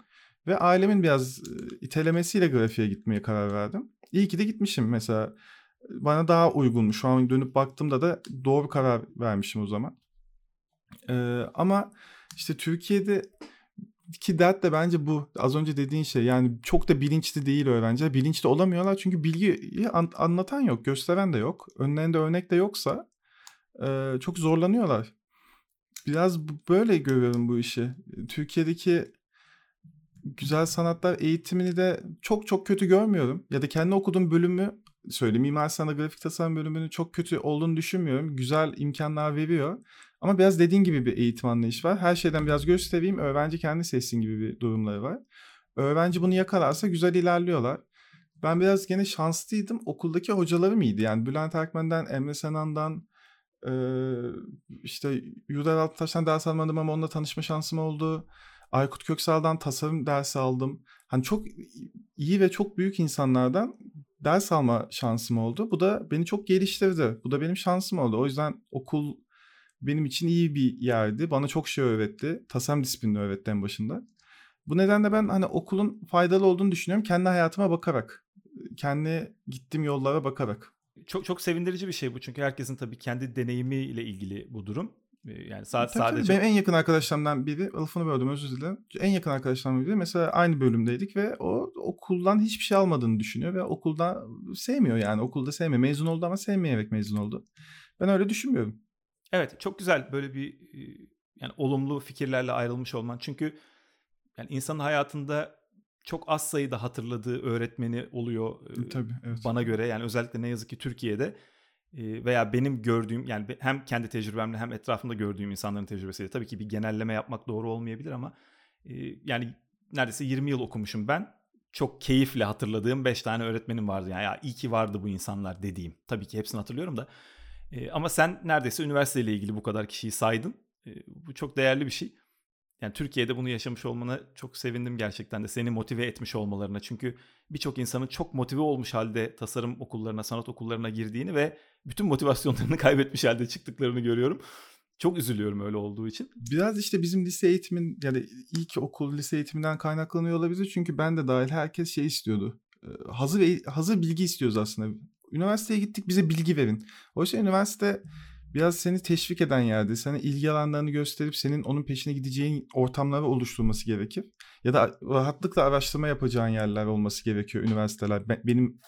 ve ailemin biraz itelemesiyle grafiğe gitmeye karar verdim. İyi ki de gitmişim mesela. Bana daha uygunmuş. Şu an dönüp baktığımda da doğru karar vermişim o zaman. Ee, ama işte Türkiye'de ki dert de bence bu. Az önce dediğin şey yani çok da bilinçli değil öğrenciler. Bilinçli olamıyorlar çünkü bilgiyi an- anlatan yok, gösteren de yok. Önlerinde örnek de yoksa e, çok zorlanıyorlar. Biraz böyle görüyorum bu işi. Türkiye'deki güzel sanatlar eğitimini de çok çok kötü görmüyorum. Ya da kendi okuduğum bölümü söyleyeyim. Mimar Sinan Grafik Tasarım bölümünün çok kötü olduğunu düşünmüyorum. Güzel imkanlar veriyor. Ama biraz dediğin gibi bir eğitim anlayışı var. Her şeyden biraz göstereyim. Öğrenci kendi seçsin gibi bir durumları var. Öğrenci bunu yakalarsa güzel ilerliyorlar. Ben biraz gene şanslıydım. Okuldaki hocalarım iyiydi. Yani Bülent Erkmen'den, Emre Senan'dan, işte Yudar Alttaş'tan ders almadım ama onunla tanışma şansım oldu. Aykut Köksal'dan tasarım dersi aldım. Hani çok iyi ve çok büyük insanlardan ders alma şansım oldu. Bu da beni çok geliştirdi. Bu da benim şansım oldu. O yüzden okul benim için iyi bir yerdi. Bana çok şey öğretti. Tasarım disiplinini öğretti en başında. Bu nedenle ben hani okulun faydalı olduğunu düşünüyorum. Kendi hayatıma bakarak. Kendi gittiğim yollara bakarak. Çok çok sevindirici bir şey bu çünkü herkesin tabii kendi deneyimiyle ilgili bu durum. Yani saat tabii, sadece... Benim en yakın arkadaşlarımdan biri, lafını böldüm özür dilerim. En yakın arkadaşlarımdan biri mesela aynı bölümdeydik ve o okuldan hiçbir şey almadığını düşünüyor ve okulda sevmiyor yani. Okulda sevmiyor. Mezun oldu ama sevmeyerek mezun oldu. Ben öyle düşünmüyorum. Evet çok güzel böyle bir yani olumlu fikirlerle ayrılmış olman. Çünkü yani insanın hayatında çok az sayıda hatırladığı öğretmeni oluyor Tabii, evet. bana göre. Yani özellikle ne yazık ki Türkiye'de veya benim gördüğüm yani hem kendi tecrübemle hem etrafımda gördüğüm insanların tecrübesiyle tabii ki bir genelleme yapmak doğru olmayabilir ama yani neredeyse 20 yıl okumuşum ben. Çok keyifle hatırladığım 5 tane öğretmenim vardı. Yani ya iyi ki vardı bu insanlar dediğim. Tabii ki hepsini hatırlıyorum da. Ama sen neredeyse üniversiteyle ilgili bu kadar kişiyi saydın. Bu çok değerli bir şey. Yani Türkiye'de bunu yaşamış olmana çok sevindim gerçekten de seni motive etmiş olmalarına. Çünkü birçok insanın çok motive olmuş halde tasarım okullarına, sanat okullarına girdiğini ve bütün motivasyonlarını kaybetmiş halde çıktıklarını görüyorum. Çok üzülüyorum öyle olduğu için. Biraz işte bizim lise eğitimin yani ilk okul lise eğitiminden kaynaklanıyor olabilir. Çünkü ben de dahil herkes şey istiyordu. Hazır hazır bilgi istiyoruz aslında. Üniversiteye gittik bize bilgi verin. Oysa üniversite biraz seni teşvik eden yerde, sana ilgi alanlarını gösterip senin onun peşine gideceğin ortamları oluşturması gerekir. Ya da rahatlıkla araştırma yapacağın yerler olması gerekiyor üniversiteler. Benim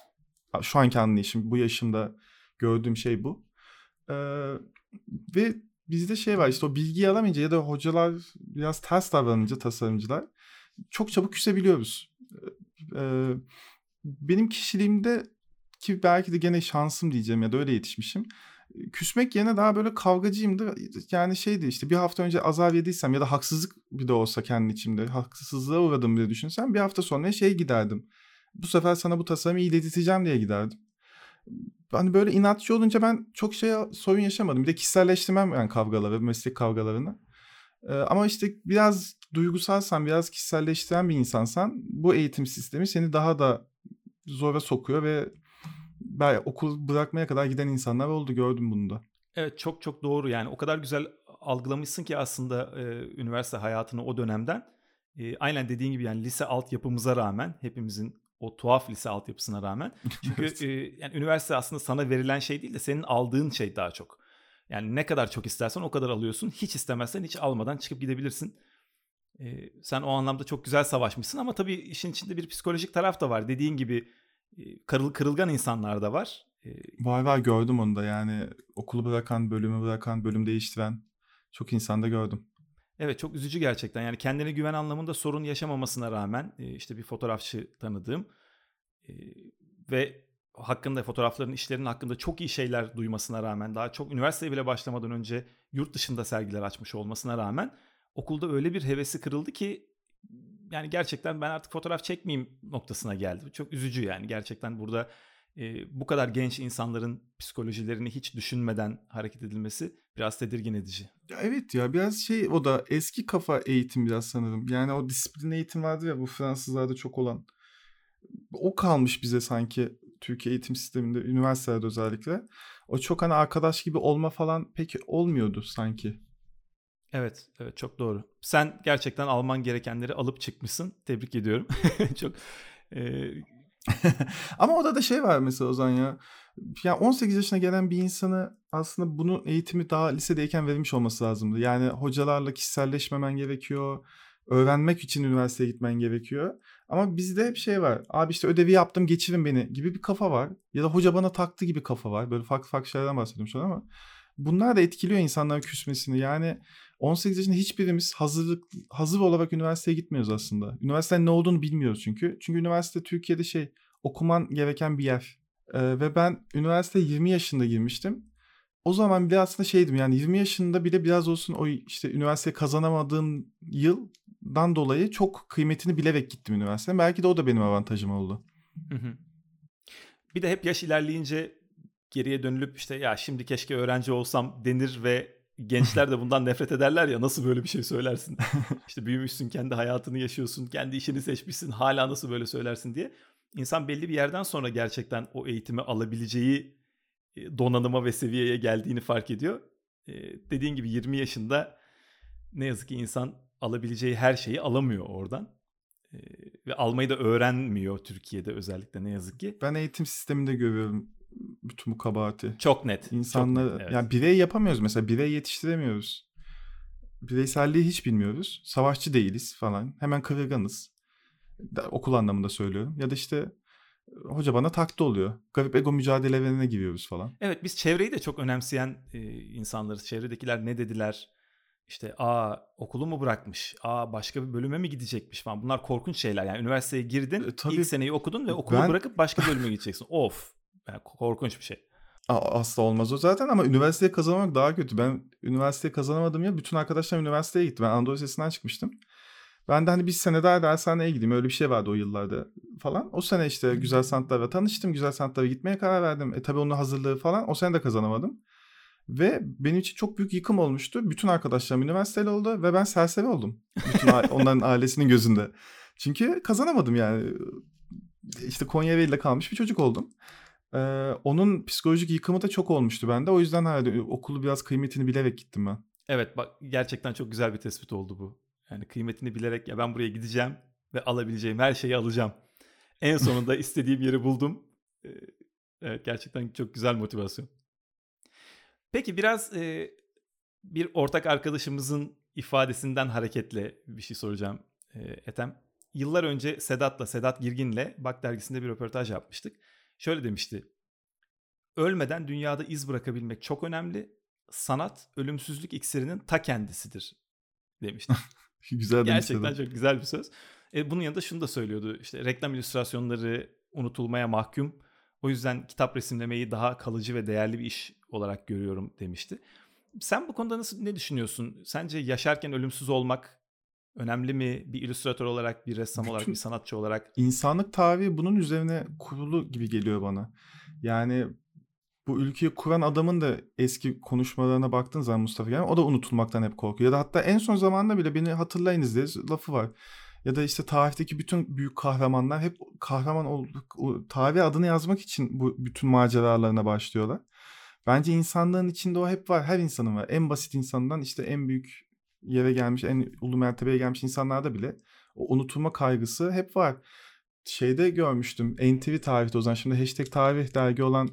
şu anki anlayışım, bu yaşımda gördüğüm şey bu. Ee, ve bizde şey var işte o bilgiyi alamayınca ya da hocalar biraz ters davranınca tasarımcılar çok çabuk küsebiliyoruz. Ee, benim kişiliğimde ki belki de gene şansım diyeceğim ya da öyle yetişmişim küsmek yerine daha böyle kavgacıyımdı. Yani şeydi işte bir hafta önce azar yediysem ya da haksızlık bir de olsa kendi içimde haksızlığa uğradım diye düşünsem bir hafta sonra şey giderdim. Bu sefer sana bu tasarımı iyi dedirteceğim diye giderdim. Hani böyle inatçı olunca ben çok şey sorun yaşamadım. Bir de kişiselleştirmem yani kavgaları, meslek kavgalarını. Ee, ama işte biraz duygusalsan, biraz kişiselleştiren bir insansan bu eğitim sistemi seni daha da zora sokuyor ve ben okul bırakmaya kadar giden insanlar oldu gördüm bunu da. Evet çok çok doğru yani o kadar güzel algılamışsın ki aslında e, üniversite hayatını o dönemden. E, aynen dediğin gibi yani lise altyapımıza rağmen hepimizin O tuhaf lise altyapısına rağmen. Çünkü Evet. e, yani üniversite aslında sana verilen şey değil de senin aldığın şey daha çok. Yani ne kadar çok istersen o kadar alıyorsun. Hiç istemezsen hiç almadan çıkıp gidebilirsin. E, sen o anlamda çok güzel savaşmışsın ama tabii işin içinde bir psikolojik taraf da var. Dediğin gibi kırıl, kırılgan insanlar da var. Var var gördüm onu da yani okulu bırakan, bölümü bırakan, bölüm değiştiren çok insanda gördüm. Evet çok üzücü gerçekten. Yani kendine güven anlamında sorun yaşamamasına rağmen işte bir fotoğrafçı tanıdığım ve hakkında fotoğrafların işlerinin hakkında çok iyi şeyler duymasına rağmen daha çok üniversiteye bile başlamadan önce yurt dışında sergiler açmış olmasına rağmen okulda öyle bir hevesi kırıldı ki yani gerçekten ben artık fotoğraf çekmeyeyim noktasına geldi. Çok üzücü yani gerçekten burada e, bu kadar genç insanların psikolojilerini hiç düşünmeden hareket edilmesi biraz tedirgin edici. Evet ya biraz şey o da eski kafa eğitim biraz sanırım. Yani o disiplin eğitim vardı ya bu Fransızlarda çok olan. O kalmış bize sanki Türkiye eğitim sisteminde, üniversitelerde özellikle. O çok hani arkadaş gibi olma falan pek olmuyordu sanki. Evet, evet çok doğru. Sen gerçekten alman gerekenleri alıp çıkmışsın. Tebrik ediyorum. çok e, Ama orada da şey var mesela Ozan ya. Ya 18 yaşına gelen bir insanı aslında bunun eğitimi daha lisedeyken verilmiş olması lazımdı. Yani hocalarla kişiselleşmemen gerekiyor. Öğrenmek için üniversiteye gitmen gerekiyor. Ama bizde hep şey var. Abi işte ödevi yaptım geçirin beni gibi bir kafa var. Ya da hoca bana taktı gibi kafa var. Böyle farklı farklı şeylerden bahsediyorum şu an ama. Bunlar da etkiliyor insanların küsmesini. Yani 18 yaşında hiçbirimiz hazırlık hazır olarak üniversiteye gitmiyoruz aslında. Üniversitenin ne olduğunu bilmiyoruz çünkü. Çünkü üniversite Türkiye'de şey okuman gereken bir yer. Ee, ve ben üniversiteye 20 yaşında girmiştim. O zaman bile aslında şeydim yani 20 yaşında bile biraz olsun o işte üniversite kazanamadığım yıldan dolayı çok kıymetini bilerek gittim üniversiteye. Belki de o da benim avantajım oldu. Bir de hep yaş ilerleyince geriye dönülüp işte ya şimdi keşke öğrenci olsam denir ve gençler de bundan nefret ederler ya nasıl böyle bir şey söylersin? İşte büyümüşsün, kendi hayatını yaşıyorsun, kendi işini seçmişsin, hala nasıl böyle söylersin diye. İnsan belli bir yerden sonra gerçekten o eğitimi alabileceği e, donanıma ve seviyeye geldiğini fark ediyor. Ee, dediğin gibi 20 yaşında ne yazık ki insan alabileceği her şeyi alamıyor oradan. Ee, ve almayı da öğrenmiyor Türkiye'de özellikle ne yazık ki. Ben eğitim sisteminde görüyorum bütün bu kabahati. Çok net. İnsanları çok net, evet. yani birey yapamıyoruz mesela birey yetiştiremiyoruz. Bireyselliği hiç bilmiyoruz. Savaşçı değiliz falan. Hemen kırılganız. Okul anlamında söylüyorum. Ya da işte hoca bana taktı oluyor. Garip ego mücadelelerine giriyoruz falan. Evet biz çevreyi de çok önemseyen e, insanlarız. Çevredekiler ne dediler? İşte aa okulu mu bırakmış? Aa başka bir bölüme mi gidecekmiş falan. Bunlar korkunç şeyler. Yani üniversiteye girdin, E, tabii. ilk seneyi okudun ve okulu Ben- bırakıp başka bölüme gideceksin. Of. Yani korkunç bir şey. Asla olmaz o zaten ama üniversiteyi kazanmak daha kötü. Ben üniversiteyi kazanamadım ya bütün arkadaşlarım üniversiteye gitti. Ben Anadolu Lisesi'nden çıkmıştım. Ben de hani bir sene daha dershaneye gideyim. Öyle bir şey vardı o yıllarda falan. O sene işte güzel sanatlarla tanıştım. Güzel sanatlara gitmeye karar verdim. E tabii onun hazırlığı falan. O sene de kazanamadım. Ve benim için çok büyük yıkım olmuştu. Bütün arkadaşlarım üniversiteli oldu ve ben serseri oldum. Bütün onların ailesinin gözünde. Çünkü kazanamadım yani. İşte Konya ile kalmış bir çocuk oldum. Ee, onun psikolojik yıkımı da çok olmuştu bende. O yüzden herhalde okulu biraz kıymetini bilerek gittim ben. Evet bak gerçekten çok güzel bir tespit oldu bu. Yani kıymetini bilerek ya ben buraya gideceğim ve alabileceğim her şeyi alacağım. En sonunda istediğim yeri buldum. Ee, Evet gerçekten çok güzel motivasyon. Peki biraz e, bir ortak arkadaşımızın ifadesinden hareketle bir şey soracağım e, Ethem. Yıllar önce Sedat'la, Sedat Girgin'le Bak dergisinde bir röportaj yapmıştık. Şöyle demişti. Ölmeden dünyada iz bırakabilmek çok önemli. Sanat ölümsüzlük iksirinin ta kendisidir demişti. Güzel Gerçekten Sedat. çok güzel bir söz. E, bunun yanında şunu da söylüyordu. İşte reklam illüstrasyonları unutulmaya mahkum. O yüzden kitap resimlemeyi daha kalıcı ve değerli bir iş olarak görüyorum demişti. Sen bu konuda nasıl ne düşünüyorsun? Sence yaşarken ölümsüz olmak önemli mi? Bir illüstratör olarak, bir ressam olarak, bir sanatçı olarak? İnsanlık tarihi bunun üzerine kurulu gibi geliyor bana. Yani bu ülkeyi kuran adamın da eski konuşmalarına baktığın zaman Mustafa Kemal o da unutulmaktan hep korkuyor. Ya da hatta en son zamanda bile beni hatırlayınız diye lafı var. Ya da işte tarihteki bütün büyük kahramanlar hep kahraman olduk. Tarih adını yazmak için bu bütün maceralarına başlıyorlar. Bence insanlığın içinde o hep var. Her insanın var. En basit insandan işte en büyük yere gelmiş, en ulu mertebeye gelmiş insanlarda bile o unutulma kaygısı hep var. şeyde görmüştüm. NTV tarihte o zaman şimdi hashtag tarih dergi olan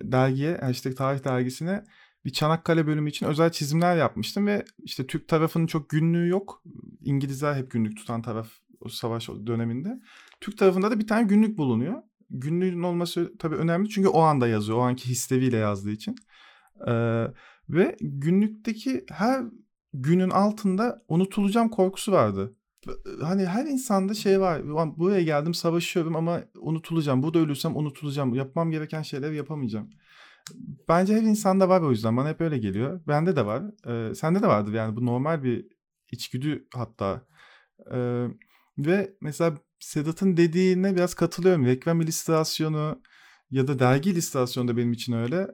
dergiye hashtag tarih dergisine bir Çanakkale bölümü için özel çizimler yapmıştım ve işte Türk tarafının çok günlüğü yok. İngilizler hep günlük tutan taraf o savaş döneminde. Türk tarafında da bir tane günlük bulunuyor. Günlüğün olması tabii önemli çünkü o anda yazıyor. O anki hisleviyle yazdığı için. Ee, ve günlükteki her günün altında unutulacağım korkusu vardı. Hani her insanda şey var. Buraya geldim savaşıyorum ama unutulacağım. Burada ölürsem unutulacağım. Yapmam gereken şeyleri yapamayacağım. Bence her insanda var o yüzden. Bana hep öyle geliyor. Bende de var. Ee, sende de vardır yani. Bu normal bir içgüdü hatta. Ee, ve mesela Sedat'ın dediğine biraz katılıyorum. Reklam illüstrasyonu ya da dergi illüstrasyonu da benim için öyle.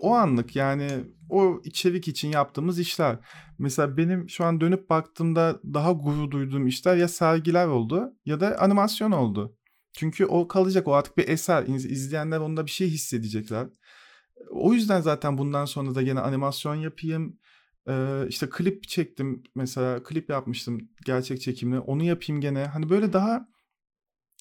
O anlık yani o içerik için yaptığımız işler. Mesela benim şu an dönüp baktığımda daha gurur duyduğum işler ya sergiler oldu ya da animasyon oldu. Çünkü o kalacak o artık bir eser. İzleyenler onda bir şey hissedecekler. O yüzden zaten bundan sonra da yine animasyon yapayım. Ee, işte klip çektim mesela klip yapmıştım gerçek çekimle onu yapayım gene. Hani böyle daha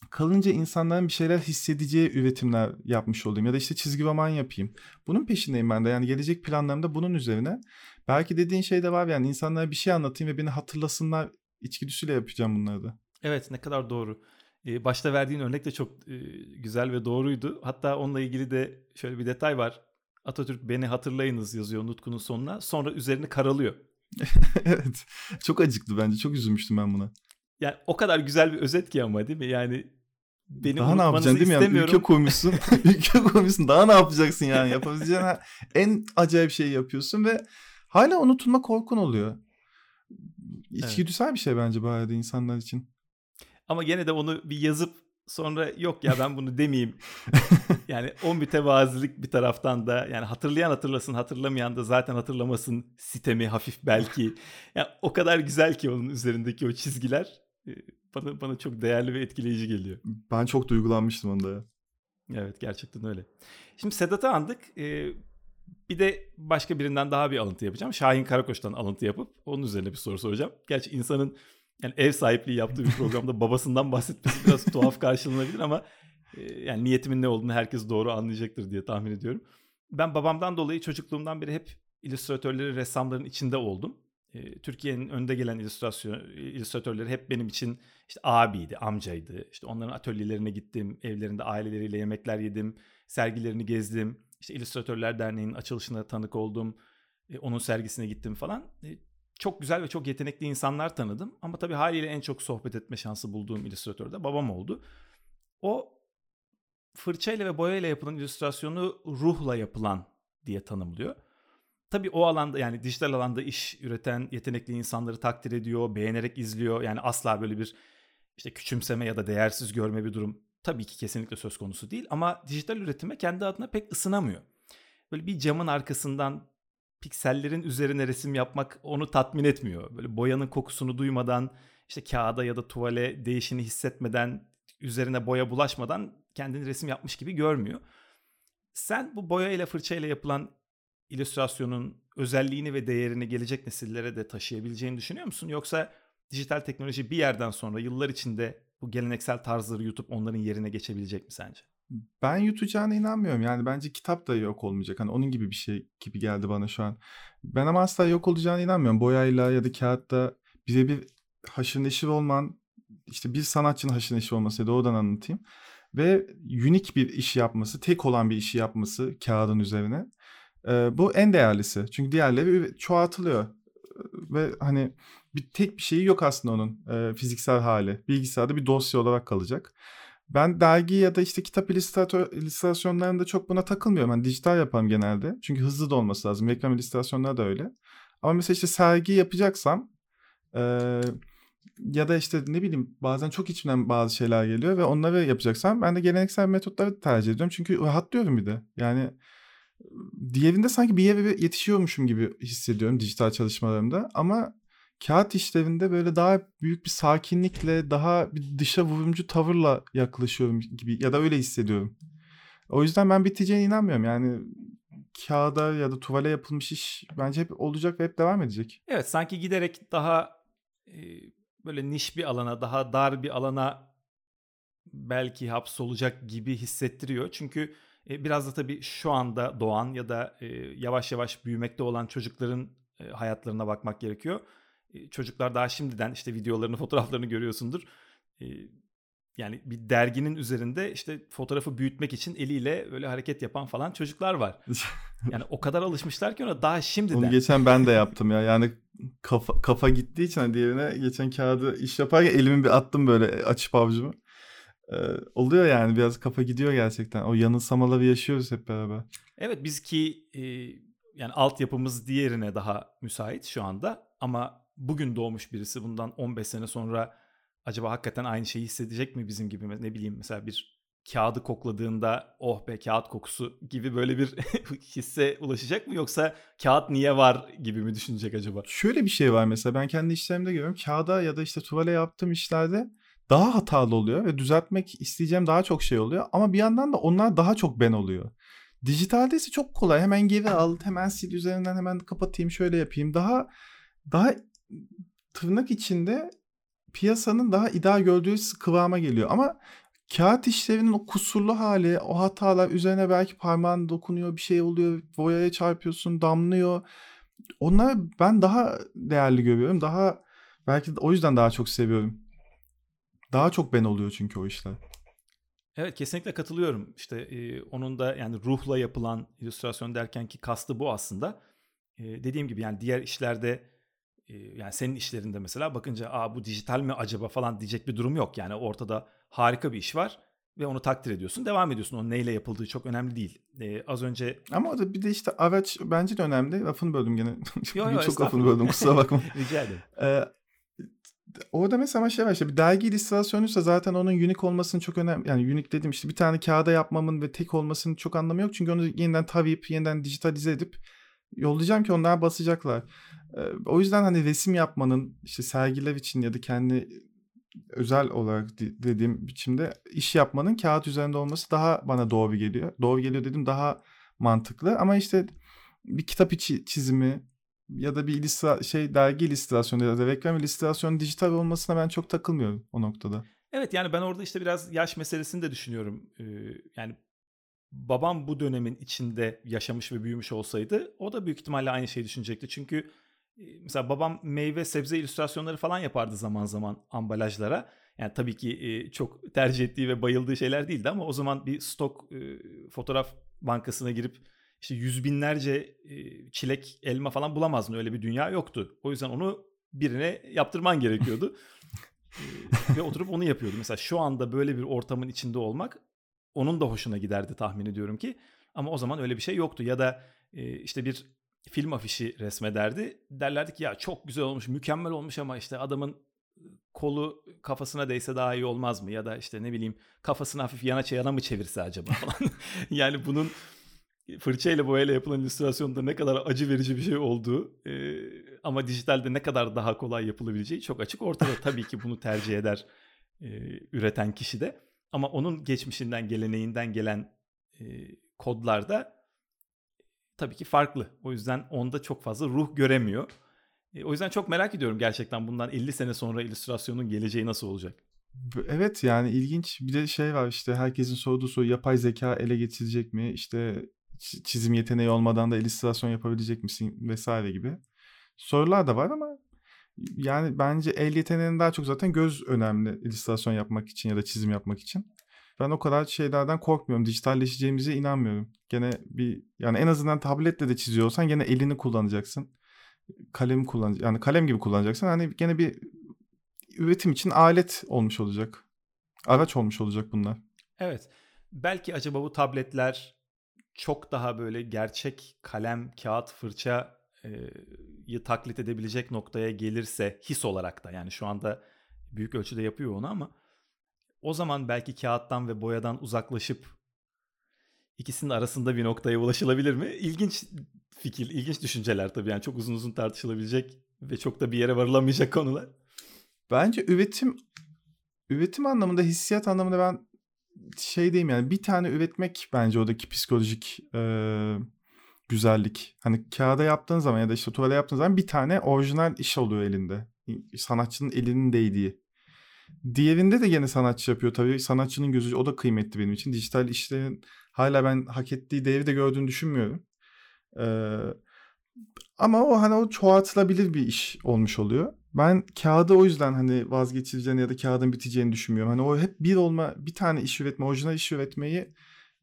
kalınca insanların bir şeyler hissedeceği üretimler yapmış olayım ya da işte çizgi roman yapayım. Bunun peşindeyim ben de yani gelecek planlarımda bunun üzerine. Belki dediğin şey de var yani insanlara bir şey anlatayım ve beni hatırlasınlar içgüdüsüyle yapacağım bunları da. Evet ne kadar doğru. Ee, başta verdiğin örnek de çok e, güzel ve doğruydu. Hatta onunla ilgili de şöyle bir detay var. Atatürk beni hatırlayınız yazıyor nutkunun sonuna. Sonra üzerini karalıyor. evet. Çok acıktı bence. Çok üzülmüştüm ben buna. Yani o kadar güzel bir özet ki ama değil mi? Yani benim Daha ne yapacaksın değil mi? Yani ülke koymuşsun. ülke koymuşsun. Daha ne yapacaksın yani? Yapabileceğin en acayip şeyi yapıyorsun ve hala unutulma korkun oluyor. İçgüdüsel evet. bir şey bence bu arada insanlar için. Ama gene de onu bir yazıp sonra yok ya ben bunu demeyeyim. yani o mütevazilik bir taraftan da yani hatırlayan hatırlasın hatırlamayan da zaten hatırlamasın sitemi hafif belki. Yani o kadar güzel ki onun üzerindeki o çizgiler bana bana çok değerli ve etkileyici geliyor. Ben çok duygulanmıştım onda ya. Evet gerçekten öyle. Şimdi Sedat'ı andık. Ee, bir de başka birinden daha bir alıntı yapacağım. Şahin Karakoç'tan alıntı yapıp onun üzerine bir soru soracağım. Gerçi insanın yani ev sahipliği yaptığı bir programda babasından bahsetmesi biraz tuhaf karşılanabilir ama e, yani niyetimin ne olduğunu herkes doğru anlayacaktır diye tahmin ediyorum. Ben babamdan dolayı çocukluğumdan beri hep illüstratörleri, ressamların içinde oldum. Türkiye'nin önde gelen illüstrasyon illüstratörleri hep benim için işte abiydi, amcaydı. İşte onların atölyelerine gittim, evlerinde aileleriyle yemekler yedim, sergilerini gezdim. İşte İllüstratörler Derneği'nin açılışına tanık oldum. onun sergisine gittim falan. çok güzel ve çok yetenekli insanlar tanıdım. Ama tabii haliyle en çok sohbet etme şansı bulduğum illüstratör de babam oldu. O fırçayla ve boyayla yapılan illüstrasyonu ruhla yapılan diye tanımlıyor. Tabii o alanda yani dijital alanda iş üreten yetenekli insanları takdir ediyor, beğenerek izliyor. Yani asla böyle bir işte küçümseme ya da değersiz görme bir durum tabii ki kesinlikle söz konusu değil. Ama dijital üretime kendi adına pek ısınamıyor. Böyle bir camın arkasından piksellerin üzerine resim yapmak onu tatmin etmiyor. Böyle boyanın kokusunu duymadan, işte kağıda ya da tuvale değişini hissetmeden, üzerine boya bulaşmadan kendini resim yapmış gibi görmüyor. Sen bu boya ile fırça ile yapılan illüstrasyonun özelliğini ve değerini gelecek nesillere de taşıyabileceğini düşünüyor musun? Yoksa dijital teknoloji bir yerden sonra yıllar içinde bu geleneksel tarzları yutup onların yerine geçebilecek mi sence? Ben yutacağına inanmıyorum. Yani bence kitap da yok olmayacak. Hani onun gibi bir şey gibi geldi bana şu an. Ben ama asla yok olacağına inanmıyorum. Boyayla ya da kağıtta birebir haşır neşir olman işte bir sanatçının haşır neşir olması ya da oradan anlatayım. Ve unik bir iş yapması, tek olan bir işi yapması kağıdın üzerine. E, bu en değerlisi. Çünkü diğerleri çoğaltılıyor. Ve hani bir tek bir şeyi yok aslında onun e, fiziksel hali. Bilgisayarda bir dosya olarak kalacak. Ben dergi ya da işte kitap illüstrasyonlarında çok buna takılmıyorum. Ben dijital yaparım genelde. Çünkü hızlı da olması lazım. Reklam illüstrasyonları da öyle. Ama mesela işte sergi yapacaksam e, ya da işte ne bileyim bazen çok içimden bazı şeyler geliyor ve onları yapacaksam ben de geleneksel metotları tercih ediyorum. Çünkü rahatlıyorum bir de. Yani diğerinde sanki bir yere yetişiyormuşum gibi hissediyorum dijital çalışmalarımda ama kağıt işlerinde böyle daha büyük bir sakinlikle daha bir dışa vurumcu tavırla yaklaşıyorum gibi ya da öyle hissediyorum. O yüzden ben biteceğine inanmıyorum. Yani kağıda ya da tuvale yapılmış iş bence hep olacak ve hep devam edecek. Evet sanki giderek daha e, böyle niş bir alana, daha dar bir alana belki hapsolacak gibi hissettiriyor. Çünkü e, biraz da tabii şu anda doğan ya da e, yavaş yavaş büyümekte olan çocukların e, hayatlarına bakmak gerekiyor. E, çocuklar daha şimdiden işte videolarını, fotoğraflarını görüyorsundur. E, yani bir derginin üzerinde işte fotoğrafı büyütmek için eliyle öyle hareket yapan falan çocuklar var. Yani o kadar alışmışlar ki ona daha şimdiden. Onu geçen ben de yaptım ya. Yani kafa, kafa gittiği için hani diğerine geçen kağıdı iş yaparken elimi bir attım böyle açıp avucumu. Oluyor yani biraz kafa gidiyor gerçekten. O yanılsamaları yaşıyoruz hep beraber. Evet biz ki e, yani altyapımız diğerine daha müsait şu anda ama bugün doğmuş birisi bundan 15 sene sonra acaba hakikaten aynı şeyi hissedecek mi bizim gibi ne bileyim mesela bir kağıdı kokladığında oh be kağıt kokusu gibi böyle bir hisse ulaşacak mı yoksa kağıt niye var gibi mi düşünecek acaba? Şöyle bir şey var mesela ben kendi işlerimde görüyorum kağıda ya da işte tuvale yaptığım işlerde daha hatalı oluyor ve düzeltmek isteyeceğim daha çok şey oluyor ama bir yandan da onlar daha çok ben oluyor. Dijitalde ise çok kolay hemen geri al hemen sil üzerinden hemen kapatayım şöyle yapayım daha daha tırnak içinde piyasanın daha ideal gördüğü kıvama geliyor ama kağıt işlerinin o kusurlu hali, o hatalar üzerine belki parmağın dokunuyor, bir şey oluyor, boyaya çarpıyorsun, damlıyor. Onlar ben daha değerli görüyorum. Daha belki o yüzden daha çok seviyorum. Daha çok ben oluyor çünkü o işler. Evet kesinlikle katılıyorum. İşte e, onun da yani ruhla yapılan illüstrasyon derken ki kastı bu aslında. E, dediğim gibi yani diğer işlerde e, yani senin işlerinde mesela bakınca aa bu dijital mi acaba falan diyecek bir durum yok. Yani ortada harika bir iş var ve onu takdir ediyorsun. Devam ediyorsun. Onun neyle yapıldığı çok önemli değil. Ee, az önce... Ama o da bir de işte araç bence de önemli. Lafını böldüm gene. Yo, yo, çok lafını böldüm kusura bakma. Rica ederim. Ee, orada mesela şey var işte bir dergi illüstrasyonuysa zaten onun unik olmasının çok önemli. Yani unik dedim işte bir tane kağıda yapmamın ve tek olmasının çok anlamı yok. Çünkü onu yeniden tarayıp yeniden dijitalize edip yollayacağım ki onlar basacaklar. O yüzden hani resim yapmanın işte sergiler için ya da kendi özel olarak dediğim biçimde iş yapmanın kağıt üzerinde olması daha bana doğru geliyor. Doğru geliyor dedim daha mantıklı ama işte bir kitap içi çizimi ya da bir ilistra şey dergi illüstrasyonu ya da reklam illüstrasyonu dijital olmasına ben çok takılmıyorum o noktada. Evet yani ben orada işte biraz yaş meselesini de düşünüyorum. Ee, yani babam bu dönemin içinde yaşamış ve büyümüş olsaydı o da büyük ihtimalle aynı şeyi düşünecekti. Çünkü mesela babam meyve sebze illüstrasyonları falan yapardı zaman zaman ambalajlara. Yani tabii ki çok tercih ettiği ve bayıldığı şeyler değildi ama o zaman bir stok fotoğraf bankasına girip işte yüz binlerce çilek, elma falan bulamazdın. Öyle bir dünya yoktu. O yüzden onu birine yaptırman gerekiyordu. ve oturup onu yapıyordu. Mesela şu anda böyle bir ortamın içinde olmak onun da hoşuna giderdi tahmin ediyorum ki. Ama o zaman öyle bir şey yoktu. Ya da işte bir film afişi resmederdi. Derlerdi ki ya çok güzel olmuş, mükemmel olmuş ama işte adamın kolu kafasına değse daha iyi olmaz mı? Ya da işte ne bileyim kafasını hafif yana yana mı çevirse acaba falan. yani bunun fırçayla boyayla yapılan illüstrasyonda ne kadar acı verici bir şey olduğu e, ama dijitalde ne kadar daha kolay yapılabileceği çok açık ortada. Tabii ki bunu tercih eder e, üreten kişi de. Ama onun geçmişinden, geleneğinden gelen e, kodlarda tabii ki farklı. O yüzden onda çok fazla ruh göremiyor. E, o yüzden çok merak ediyorum gerçekten bundan 50 sene sonra illüstrasyonun geleceği nasıl olacak? Evet yani ilginç bir de şey var işte herkesin sorduğu soru yapay zeka ele geçirecek mi? İşte çizim yeteneği olmadan da illüstrasyon yapabilecek misin vesaire gibi sorular da var ama yani bence el yeteneğinin daha çok zaten göz önemli illüstrasyon yapmak için ya da çizim yapmak için. Ben o kadar şeylerden korkmuyorum. Dijitalleşeceğimize inanmıyorum. Gene bir yani en azından tabletle de çiziyorsan gene elini kullanacaksın. Kalem kullan yani kalem gibi kullanacaksın. Hani gene bir üretim için alet olmuş olacak. Araç olmuş olacak bunlar. Evet. Belki acaba bu tabletler çok daha böyle gerçek kalem, kağıt, fırça e, taklit edebilecek noktaya gelirse his olarak da yani şu anda büyük ölçüde yapıyor onu ama o zaman belki kağıttan ve boyadan uzaklaşıp ikisinin arasında bir noktaya ulaşılabilir mi? İlginç fikir, ilginç düşünceler tabii. Yani çok uzun uzun tartışılabilecek ve çok da bir yere varılamayacak konular. Bence üretim üretim anlamında, hissiyat anlamında ben şey diyeyim yani bir tane üretmek bence oradaki psikolojik e, güzellik. Hani kağıda yaptığın zaman ya da işte tuvale yaptığın zaman bir tane orijinal iş oluyor elinde. Sanatçının elinin değdiği. Diğerinde de gene sanatçı yapıyor tabii. Sanatçının gözü o da kıymetli benim için. Dijital işlerin hala ben hak ettiği değeri de gördüğünü düşünmüyorum. Ee, ama o hani o çoğaltılabilir bir iş olmuş oluyor. Ben kağıdı o yüzden hani vazgeçileceğini ya da kağıdın biteceğini düşünmüyorum. Hani o hep bir olma, bir tane iş üretme, orijinal iş üretmeyi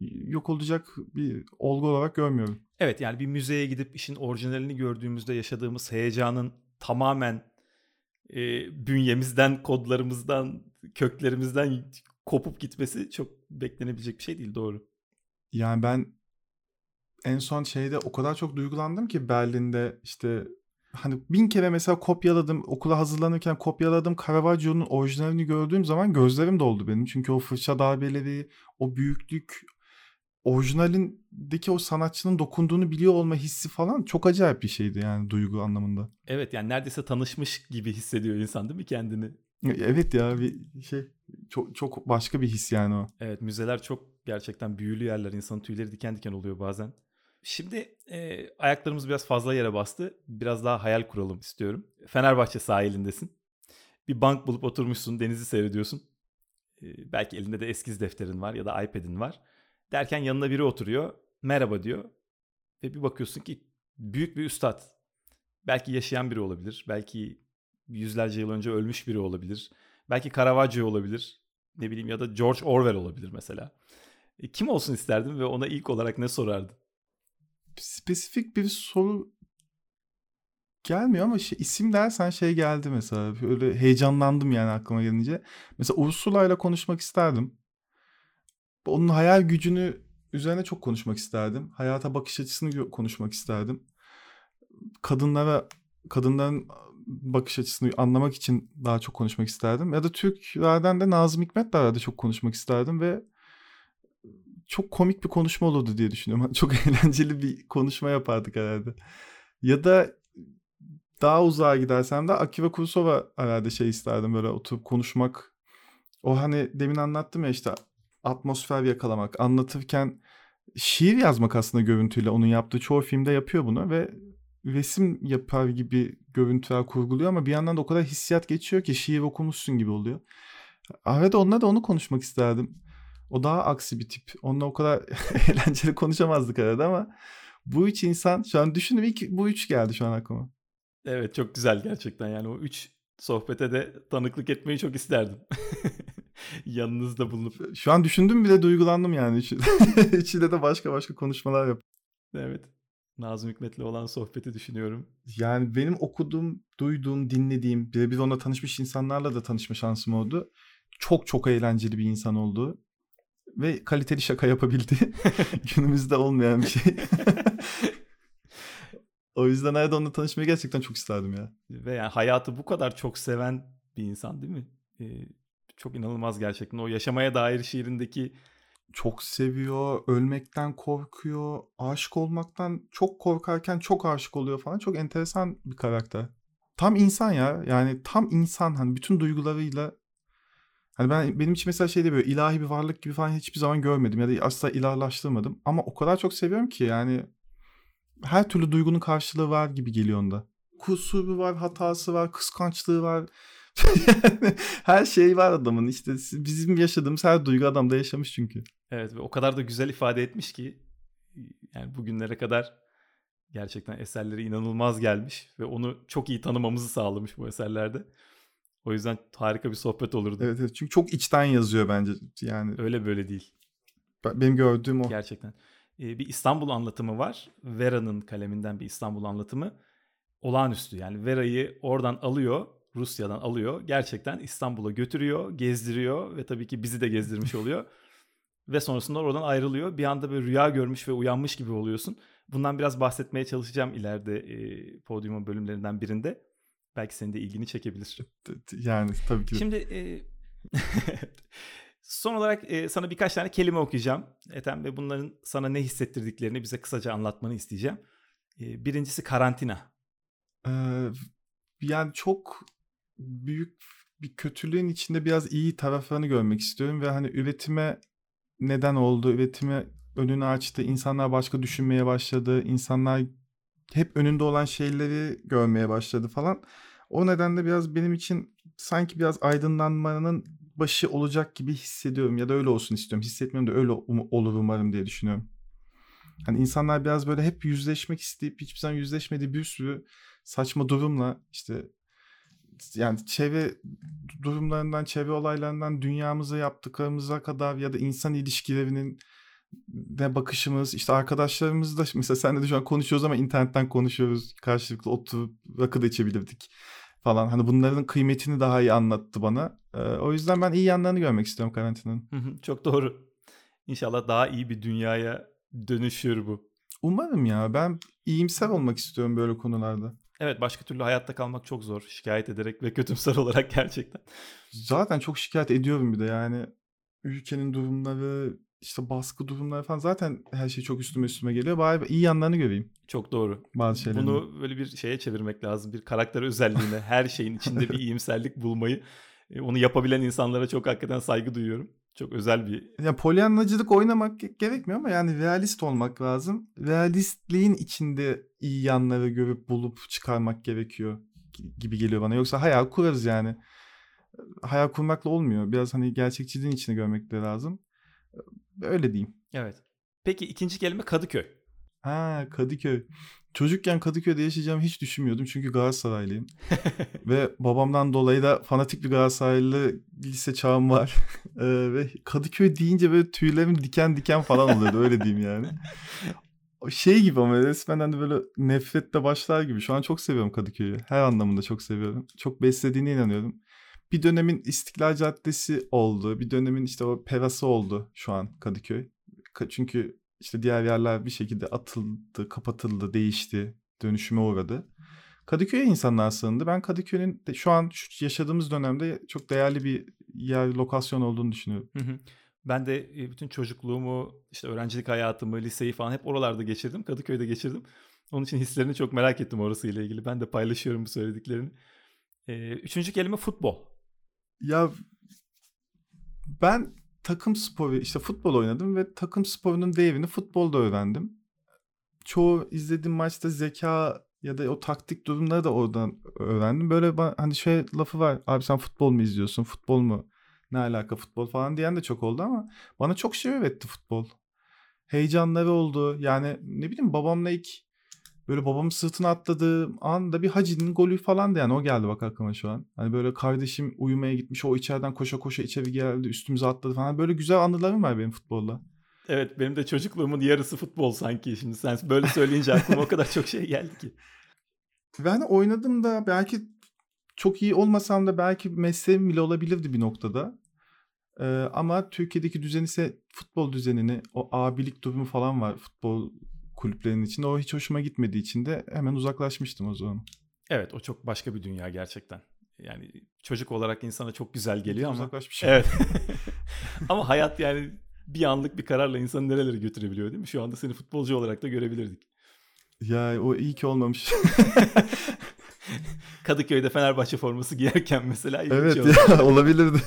yok olacak bir olgu olarak görmüyorum. Evet yani bir müzeye gidip işin orijinalini gördüğümüzde yaşadığımız heyecanın tamamen e, bünyemizden, kodlarımızdan, köklerimizden kopup gitmesi çok beklenebilecek bir şey değil doğru. Yani ben en son şeyde o kadar çok duygulandım ki Berlin'de işte hani bin kere mesela kopyaladım okula hazırlanırken kopyaladım Caravaggio'nun orijinalini gördüğüm zaman gözlerim doldu benim. Çünkü o fırça darbeleri, o büyüklük, orijinalindeki o sanatçının dokunduğunu biliyor olma hissi falan çok acayip bir şeydi yani duygu anlamında. Evet yani neredeyse tanışmış gibi hissediyor insan değil mi kendini? Evet ya bir şey çok çok başka bir his yani o. Evet müzeler çok gerçekten büyülü yerler. İnsanın tüyleri diken diken oluyor bazen. Şimdi e, ayaklarımız biraz fazla yere bastı. Biraz daha hayal kuralım istiyorum. Fenerbahçe sahilindesin. Bir bank bulup oturmuşsun, denizi seyrediyorsun. E, belki elinde de eskiz defterin var ya da iPad'in var. Derken yanına biri oturuyor. Merhaba diyor. Ve bir bakıyorsun ki büyük bir üstad. Belki yaşayan biri olabilir. Belki yüzlerce yıl önce ölmüş biri olabilir. Belki Caravaggio olabilir. Ne bileyim ya da George Orwell olabilir mesela. E, kim olsun isterdin ve ona ilk olarak ne sorardın? Spesifik bir soru gelmiyor ama şey, isim dersen şey geldi mesela. Böyle heyecanlandım yani aklıma gelince. Mesela Ursula ile konuşmak isterdim. Onun hayal gücünü üzerine çok konuşmak isterdim. Hayata bakış açısını konuşmak isterdim. Kadınlara kadınların bakış açısını anlamak için daha çok konuşmak isterdim. Ya da Türklerden de Nazım Hikmet'le de çok konuşmak isterdim ve çok komik bir konuşma olurdu diye düşünüyorum. Çok eğlenceli bir konuşma yapardık herhalde. Ya da daha uzağa gidersem de Akira Kurosawa herhalde şey isterdim böyle oturup konuşmak. O hani demin anlattım ya işte atmosfer yakalamak, anlatırken şiir yazmak aslında görüntüyle onun yaptığı çoğu filmde yapıyor bunu ve resim yapar gibi görüntüler kurguluyor ama bir yandan da o kadar hissiyat geçiyor ki şiir okumuşsun gibi oluyor. Evet onunla da onu konuşmak isterdim. O daha aksi bir tip. Onunla o kadar eğlenceli konuşamazdık arada ama bu üç insan şu an düşündüm ilk bu üç geldi şu an aklıma. Evet çok güzel gerçekten yani o üç sohbete de tanıklık etmeyi çok isterdim. Yanınızda bulunup. Şu an düşündüm bile duygulandım yani. İçinde de başka başka konuşmalar yap. Evet. Nazım Hikmet'le olan sohbeti düşünüyorum. Yani benim okuduğum, duyduğum, dinlediğim, birebir onunla tanışmış insanlarla da tanışma şansım oldu. Çok çok eğlenceli bir insan oldu. Ve kaliteli şaka yapabildi. Günümüzde olmayan bir şey. o yüzden nerede onunla tanışmayı gerçekten çok isterdim ya. Ve yani hayatı bu kadar çok seven bir insan değil mi? Ee, çok inanılmaz gerçekten. O yaşamaya dair şiirindeki çok seviyor, ölmekten korkuyor, aşık olmaktan çok korkarken çok aşık oluyor falan. Çok enteresan bir karakter. Tam insan ya. Yani tam insan hani bütün duygularıyla Hani ben benim için mesela şeyde böyle ilahi bir varlık gibi falan hiçbir zaman görmedim ya da asla ilahlaştırmadım. Ama o kadar çok seviyorum ki yani her türlü duygunun karşılığı var gibi geliyor onda. Kusuru var, hatası var, kıskançlığı var. her şey var adamın işte bizim yaşadığımız her duygu adamda yaşamış çünkü. Evet ve o kadar da güzel ifade etmiş ki yani bugünlere kadar gerçekten eserleri inanılmaz gelmiş ve onu çok iyi tanımamızı sağlamış bu eserlerde. O yüzden harika bir sohbet olurdu. Evet, evet çünkü çok içten yazıyor bence yani. Öyle böyle değil. Benim gördüğüm o. Gerçekten. Ee, bir İstanbul anlatımı var. Vera'nın kaleminden bir İstanbul anlatımı. Olağanüstü yani Vera'yı oradan alıyor Rusya'dan alıyor. Gerçekten İstanbul'a götürüyor, gezdiriyor ve tabii ki bizi de gezdirmiş oluyor. ve sonrasında oradan ayrılıyor. Bir anda böyle rüya görmüş ve uyanmış gibi oluyorsun. Bundan biraz bahsetmeye çalışacağım ileride e, podyumun bölümlerinden birinde. Belki senin de ilgini çekebilir. Yani tabii ki. Şimdi e, son olarak e, sana birkaç tane kelime okuyacağım. Ethem ve bunların sana ne hissettirdiklerini bize kısaca anlatmanı isteyeceğim. E, birincisi karantina. Ee, yani çok büyük bir kötülüğün içinde biraz iyi taraflarını görmek istiyorum ve hani üretime neden oldu, üretime önünü açtı, insanlar başka düşünmeye başladı, insanlar hep önünde olan şeyleri görmeye başladı falan. O nedenle biraz benim için sanki biraz aydınlanmanın başı olacak gibi hissediyorum ya da öyle olsun istiyorum. Hissetmiyorum da öyle um- olur umarım diye düşünüyorum. Hani insanlar biraz böyle hep yüzleşmek isteyip hiçbir zaman yüzleşmediği bir sürü saçma durumla işte yani çevre durumlarından, çevre olaylarından dünyamıza yaptıklarımıza kadar ya da insan ilişkilerinin ne bakışımız işte arkadaşlarımız da mesela senle de şu an konuşuyoruz ama internetten konuşuyoruz karşılıklı oturup rakı da içebilirdik falan hani bunların kıymetini daha iyi anlattı bana ee, o yüzden ben iyi yanlarını görmek istiyorum karantinanın. Çok doğru. İnşallah daha iyi bir dünyaya dönüşür bu. Umarım ya ben iyimser olmak istiyorum böyle konularda. Evet başka türlü hayatta kalmak çok zor. Şikayet ederek ve kötümser olarak gerçekten. Zaten çok şikayet ediyorum bir de yani ülkenin durumları işte baskı durumları falan zaten her şey çok üstüme üstüme geliyor. Bari iyi yanlarını göreyim. Çok doğru. Bazı şeylerin. Bunu böyle bir şeye çevirmek lazım. Bir karakter özelliğine her şeyin içinde bir iyimserlik bulmayı. E, onu yapabilen insanlara çok hakikaten saygı duyuyorum. Çok özel bir... Ya polyanlacılık oynamak gerekmiyor ama yani realist olmak lazım. Realistliğin içinde iyi yanları görüp bulup çıkarmak gerekiyor gibi geliyor bana. Yoksa hayal kurarız yani. Hayal kurmakla olmuyor. Biraz hani gerçekçiliğin içine görmek de lazım. Öyle diyeyim. Evet. Peki ikinci kelime Kadıköy. Ha Kadıköy. Çocukken Kadıköy'de yaşayacağımı hiç düşünmüyordum çünkü Galatasaraylıyım. ve babamdan dolayı da fanatik bir Galatasaraylı lise çağım var. ee, ve Kadıköy deyince böyle tüylerim diken diken falan oluyordu öyle diyeyim yani. Şey gibi ama resmen hani böyle nefretle başlar gibi. Şu an çok seviyorum Kadıköy'ü. Her anlamında çok seviyorum. Çok beslediğine inanıyorum. Bir dönemin İstiklal Caddesi oldu. Bir dönemin işte o perası oldu şu an Kadıköy. Çünkü işte diğer yerler bir şekilde atıldı, kapatıldı, değişti, dönüşüme uğradı. Kadıköy'e insanlar sığındı. Ben Kadıköy'ün şu an şu yaşadığımız dönemde çok değerli bir yer, lokasyon olduğunu düşünüyorum. Hı hı. Ben de e, bütün çocukluğumu, işte öğrencilik hayatımı, liseyi falan hep oralarda geçirdim. Kadıköy'de geçirdim. Onun için hislerini çok merak ettim orasıyla ilgili. Ben de paylaşıyorum bu söylediklerini. Üçüncü kelime futbol. Ya ben takım sporu işte futbol oynadım ve takım sporunun değerini futbolda öğrendim. Çoğu izlediğim maçta zeka ya da o taktik durumları da oradan öğrendim. Böyle hani şey lafı var. Abi sen futbol mu izliyorsun? Futbol mu? Ne alaka futbol falan diyen de çok oldu ama bana çok şey öğretti futbol. Heyecanları oldu. Yani ne bileyim babamla ilk böyle babamın sırtına atladığım anda bir Hacı'nın golü falan da yani o geldi bak aklıma şu an. Hani böyle kardeşim uyumaya gitmiş o içeriden koşa koşa içeri geldi üstümüze atladı falan. Böyle güzel anılarım var benim futbolla. Evet benim de çocukluğumun yarısı futbol sanki. Şimdi sen böyle söyleyince aklıma o kadar çok şey geldi ki. Ben oynadım da belki çok iyi olmasam da belki mesleğim bile olabilirdi bir noktada. Ee, ama Türkiye'deki düzen ise futbol düzenini, o abilik durumu falan var futbol kulüplerinin içinde. O hiç hoşuma gitmediği için de hemen uzaklaşmıştım o zaman. Evet o çok başka bir dünya gerçekten. Yani çocuk olarak insana çok güzel geliyor ama. Uzaklaşmışım. Evet. ama hayat yani bir anlık bir kararla insanı nerelere götürebiliyor değil mi? Şu anda seni futbolcu olarak da görebilirdik. Ya o iyi ki olmamış. Kadıköy'de Fenerbahçe forması giyerken mesela. Evet ya, olabilirdi.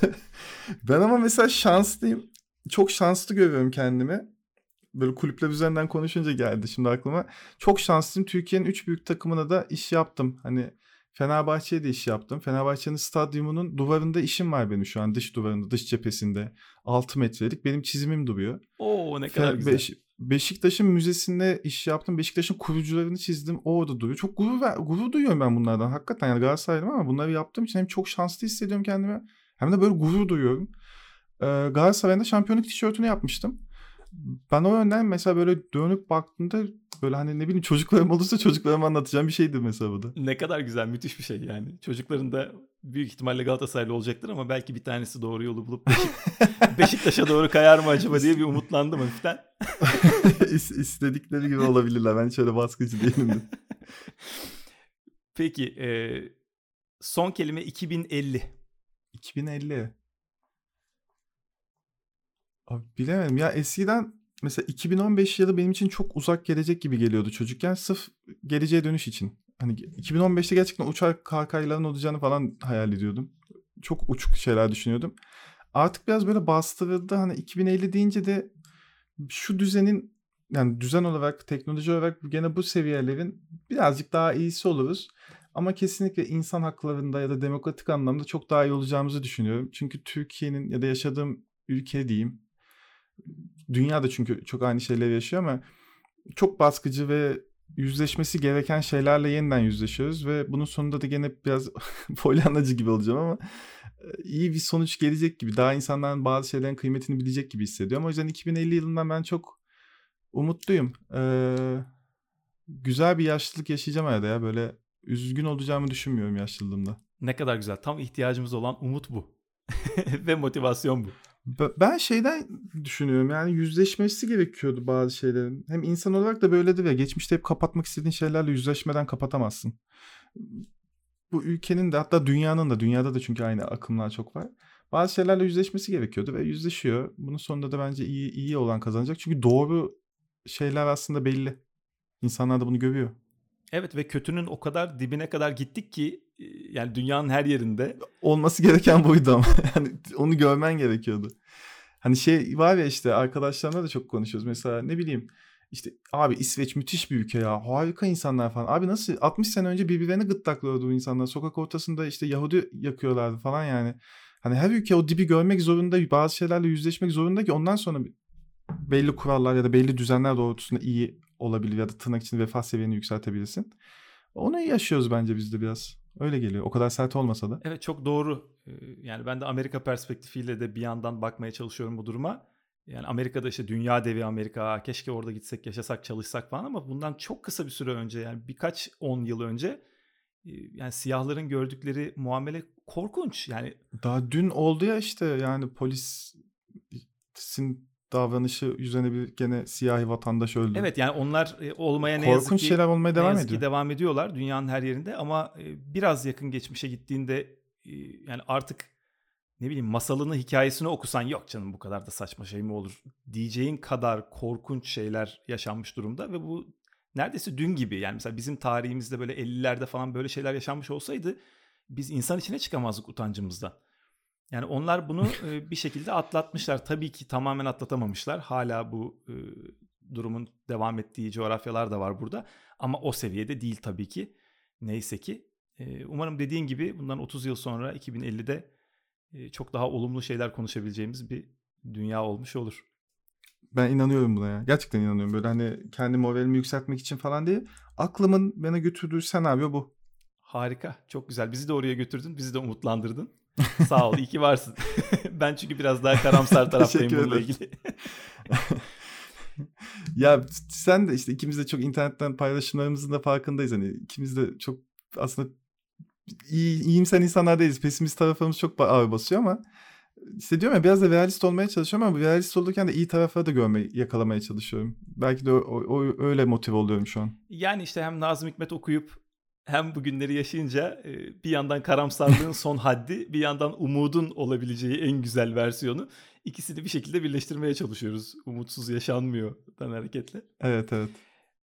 Ben ama mesela şanslıyım. Çok şanslı görüyorum kendimi böyle kulüpler üzerinden konuşunca geldi şimdi aklıma. Çok şanslıyım. Türkiye'nin üç büyük takımına da iş yaptım. Hani Fenerbahçe'ye de iş yaptım. Fenerbahçe'nin stadyumunun duvarında işim var benim şu an. Dış duvarında, dış cephesinde. 6 metrelik benim çizimim duruyor. Oo ne kadar Fe- güzel. Beş- Beşiktaş'ın müzesinde iş yaptım. Beşiktaş'ın kurucularını çizdim. O orada duruyor. Çok gurur, ver, gurur duyuyorum ben bunlardan. Hakikaten yani Galatasaraylıyım ama bunları yaptığım için hem çok şanslı hissediyorum kendimi. Hem de böyle gurur duyuyorum. Ee, Galatasaray'ın da şampiyonluk tişörtünü yapmıştım ben o yönden mesela böyle dönüp baktığımda böyle hani ne bileyim çocuklarım olursa çocuklarıma anlatacağım bir şeydi mesela bu da. Ne kadar güzel müthiş bir şey yani. Çocukların da büyük ihtimalle Galatasaraylı olacaktır ama belki bir tanesi doğru yolu bulup Beşik, Beşiktaş'a doğru kayar mı acaba diye bir umutlandım hafiften. İstedikleri gibi olabilirler. Ben hiç öyle baskıcı değilim. Peki e, son kelime 2050. 2050. Abi bilemedim ya eskiden mesela 2015 yılı benim için çok uzak gelecek gibi geliyordu çocukken sırf geleceğe dönüş için. Hani 2015'te gerçekten uçak kalkayların olacağını falan hayal ediyordum. Çok uçuk şeyler düşünüyordum. Artık biraz böyle bastırıldı. Hani 2050 deyince de şu düzenin yani düzen olarak, teknoloji olarak gene bu seviyelerin birazcık daha iyisi oluruz. Ama kesinlikle insan haklarında ya da demokratik anlamda çok daha iyi olacağımızı düşünüyorum. Çünkü Türkiye'nin ya da yaşadığım ülke diyeyim. Dünya da çünkü çok aynı şeyleri yaşıyor ama çok baskıcı ve yüzleşmesi gereken şeylerle yeniden yüzleşiyoruz ve bunun sonunda da gene biraz polyanlacı gibi olacağım ama iyi bir sonuç gelecek gibi. Daha insanların bazı şeylerin kıymetini bilecek gibi hissediyorum. O yüzden 2050 yılından ben çok umutluyum. Ee, güzel bir yaşlılık yaşayacağım herhalde ya. Böyle üzgün olacağımı düşünmüyorum yaşlılığımda. Ne kadar güzel. Tam ihtiyacımız olan umut bu. Ve motivasyon bu. Ben şeyden düşünüyorum yani yüzleşmesi gerekiyordu bazı şeylerin. Hem insan olarak da böyledir ya geçmişte hep kapatmak istediğin şeylerle yüzleşmeden kapatamazsın. Bu ülkenin de hatta dünyanın da dünyada da çünkü aynı akımlar çok var. Bazı şeylerle yüzleşmesi gerekiyordu ve yüzleşiyor. Bunun sonunda da bence iyi iyi olan kazanacak. Çünkü doğru şeyler aslında belli. İnsanlar da bunu görüyor. Evet ve kötünün o kadar dibine kadar gittik ki yani dünyanın her yerinde. Olması gereken buydu ama. yani onu görmen gerekiyordu. Hani şey var ya işte arkadaşlarımla da çok konuşuyoruz. Mesela ne bileyim işte abi İsveç müthiş bir ülke ya. Harika insanlar falan. Abi nasıl 60 sene önce birbirlerini gırtlaklıyordu bu insanlar. Sokak ortasında işte Yahudi yakıyorlardı falan yani. Hani her ülke o dibi görmek zorunda, bazı şeylerle yüzleşmek zorunda ki ondan sonra belli kurallar ya da belli düzenler doğrultusunda iyi olabilir ya da tırnak için vefat seviyeni yükseltebilirsin. Onu yaşıyoruz bence biz de biraz. Öyle geliyor. O kadar sert olmasa da. Evet çok doğru. Yani ben de Amerika perspektifiyle de bir yandan bakmaya çalışıyorum bu duruma. Yani Amerika'da işte dünya devi Amerika, keşke orada gitsek, yaşasak, çalışsak falan ama bundan çok kısa bir süre önce yani birkaç on yıl önce yani siyahların gördükleri muamele korkunç. Yani daha dün oldu ya işte yani polisin davranışı yüzüne bir gene siyahi vatandaş öldü. Evet yani onlar olmaya ne Korkunç yazık ki, şeyler olmaya devam ne ediyor. Ki devam ediyorlar dünyanın her yerinde ama biraz yakın geçmişe gittiğinde yani artık ne bileyim masalını hikayesini okusan yok canım bu kadar da saçma şey mi olur diyeceğin kadar korkunç şeyler yaşanmış durumda ve bu neredeyse dün gibi yani mesela bizim tarihimizde böyle 50'lerde falan böyle şeyler yaşanmış olsaydı biz insan içine çıkamazdık utancımızdan. Yani onlar bunu bir şekilde atlatmışlar. Tabii ki tamamen atlatamamışlar. Hala bu durumun devam ettiği coğrafyalar da var burada. Ama o seviyede değil tabii ki. Neyse ki. Umarım dediğin gibi bundan 30 yıl sonra 2050'de çok daha olumlu şeyler konuşabileceğimiz bir dünya olmuş olur. Ben inanıyorum buna ya. Gerçekten inanıyorum. Böyle hani kendi moralimi yükseltmek için falan değil. Aklımın bana götürdüğü senaryo bu. Harika. Çok güzel. Bizi de oraya götürdün. Bizi de umutlandırdın. Sağ ol. iyi ki varsın. ben çünkü biraz daha karamsar taraftayım bununla ilgili. ya sen de işte ikimiz de çok internetten paylaşımlarımızın da farkındayız. Hani ikimiz de çok aslında iyi, iyimser insanlar değiliz. Pesimist tarafımız çok ağır basıyor ama işte diyorum ya biraz da realist olmaya çalışıyorum ama realist olurken de iyi tarafları da görmeye, yakalamaya çalışıyorum. Belki de o, o, öyle motive oluyorum şu an. Yani işte hem Nazım Hikmet okuyup hem bugünleri yaşayınca bir yandan karamsarlığın son haddi bir yandan umudun olabileceği en güzel versiyonu ikisini bir şekilde birleştirmeye çalışıyoruz. Umutsuz yaşanmıyordan hareketle. Evet evet.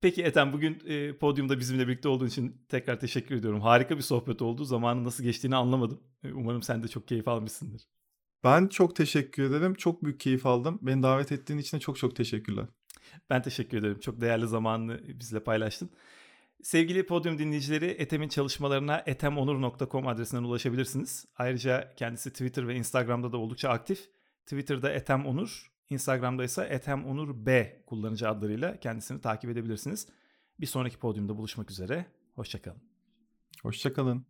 Peki Ethem bugün e, podyumda bizimle birlikte olduğun için tekrar teşekkür ediyorum. Harika bir sohbet oldu. Zamanın nasıl geçtiğini anlamadım. E, umarım sen de çok keyif almışsındır. Ben çok teşekkür ederim. Çok büyük keyif aldım. Beni davet ettiğin için de çok çok teşekkürler. Ben teşekkür ederim. Çok değerli zamanını bizle paylaştın. Sevgili Podium dinleyicileri Ethem'in çalışmalarına ethemonur.com adresinden ulaşabilirsiniz. Ayrıca kendisi Twitter ve Instagram'da da oldukça aktif. Twitter'da Ethem Onur, Instagram'da ise Ethem Onur B kullanıcı adlarıyla kendisini takip edebilirsiniz. Bir sonraki podyumda buluşmak üzere. Hoşçakalın. Hoşçakalın.